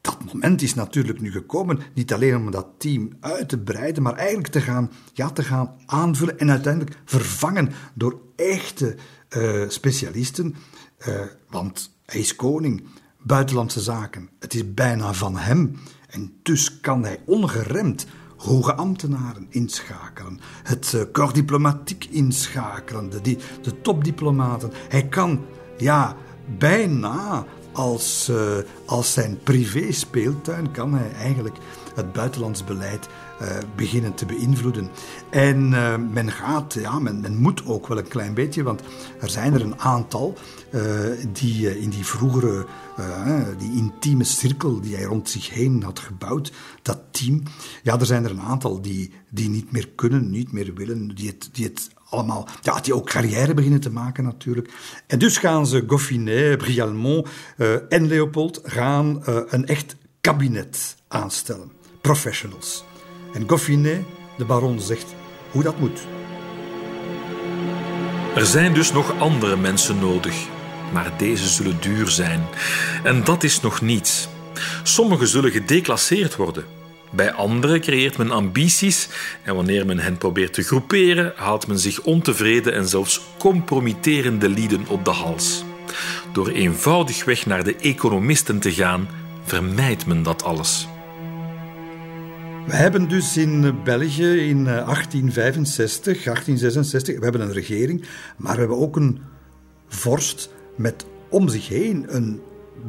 dat moment is natuurlijk nu gekomen, niet alleen om dat team uit te breiden, maar eigenlijk te gaan, ja, te gaan aanvullen en uiteindelijk vervangen door echte uh, specialisten. Uh, want hij is koning, buitenlandse zaken. Het is bijna van hem. En dus kan hij ongeremd hoge ambtenaren inschakelen, het corps diplomatiek inschakelen, de, de topdiplomaten. Hij kan, ja, bijna als, uh, als zijn privé-speeltuin kan hij eigenlijk het buitenlands beleid uh, beginnen te beïnvloeden. En uh, men gaat, ja, men, moet ook wel een klein beetje, want er zijn er een aantal uh, die in die vroegere, die intieme cirkel die hij rond zich heen had gebouwd, dat team, ja, er zijn er een aantal die, die niet meer kunnen, niet meer willen, die het, die het allemaal, ja, die ook carrière beginnen te maken natuurlijk. En dus gaan ze Goffinet, Brialmont en Leopold gaan een echt kabinet aanstellen. Professionals. En Goffinet, de baron, zegt hoe dat moet. Er zijn dus nog andere mensen nodig, maar deze zullen duur zijn. En dat is nog niets. Sommigen zullen gedeclasseerd worden. Bij anderen creëert men ambities en wanneer men hen probeert te groeperen, haalt men zich ontevreden en zelfs compromitterende lieden op de hals. Door eenvoudigweg naar de economisten te gaan, vermijdt men dat alles. We hebben dus in België in 1865, eh, 1866, we hebben een regering, maar we hebben ook een vorst met om zich heen een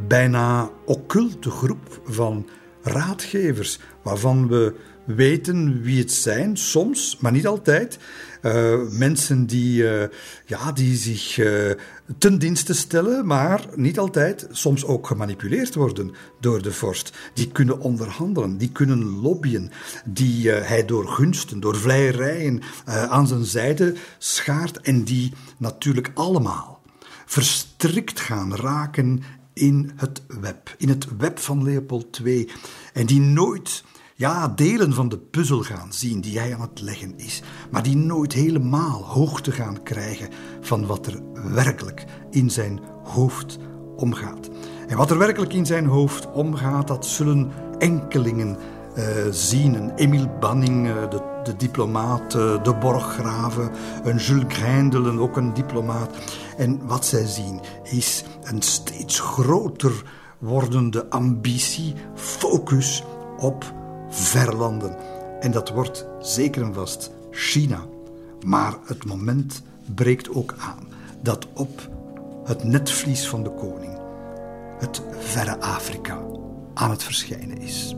bijna occulte groep van raadgevers, waarvan we weten wie het zijn, soms, maar niet altijd. Uh, mensen die, uh, ja, die zich uh, ten dienste stellen, maar niet altijd, soms ook gemanipuleerd worden door de vorst. Die kunnen onderhandelen, die kunnen lobbyen, die hij door gunsten, door vleierijen aan zijn zijde schaart en die natuurlijk allemaal verstrikt gaan raken in het web, in het web van Leopold II. En die nooit ja, delen van de puzzel gaan zien die hij aan het leggen is, maar die nooit helemaal hoogte gaan krijgen van wat er werkelijk in zijn hoofd omgaat. En wat er werkelijk in zijn hoofd omgaat, dat zullen enkelingen uh, zien. Een Emile Banning, uh, de, de, diplomaat, uh, de Borggraven, een Jules Greindelen, ook een diplomaat. En wat zij zien is een steeds groter wordende ambitie, focus op verlanden. En dat wordt zeker en vast China. Maar het moment breekt ook aan dat op het netvlies van de koning het verre Afrika aan het verschijnen is.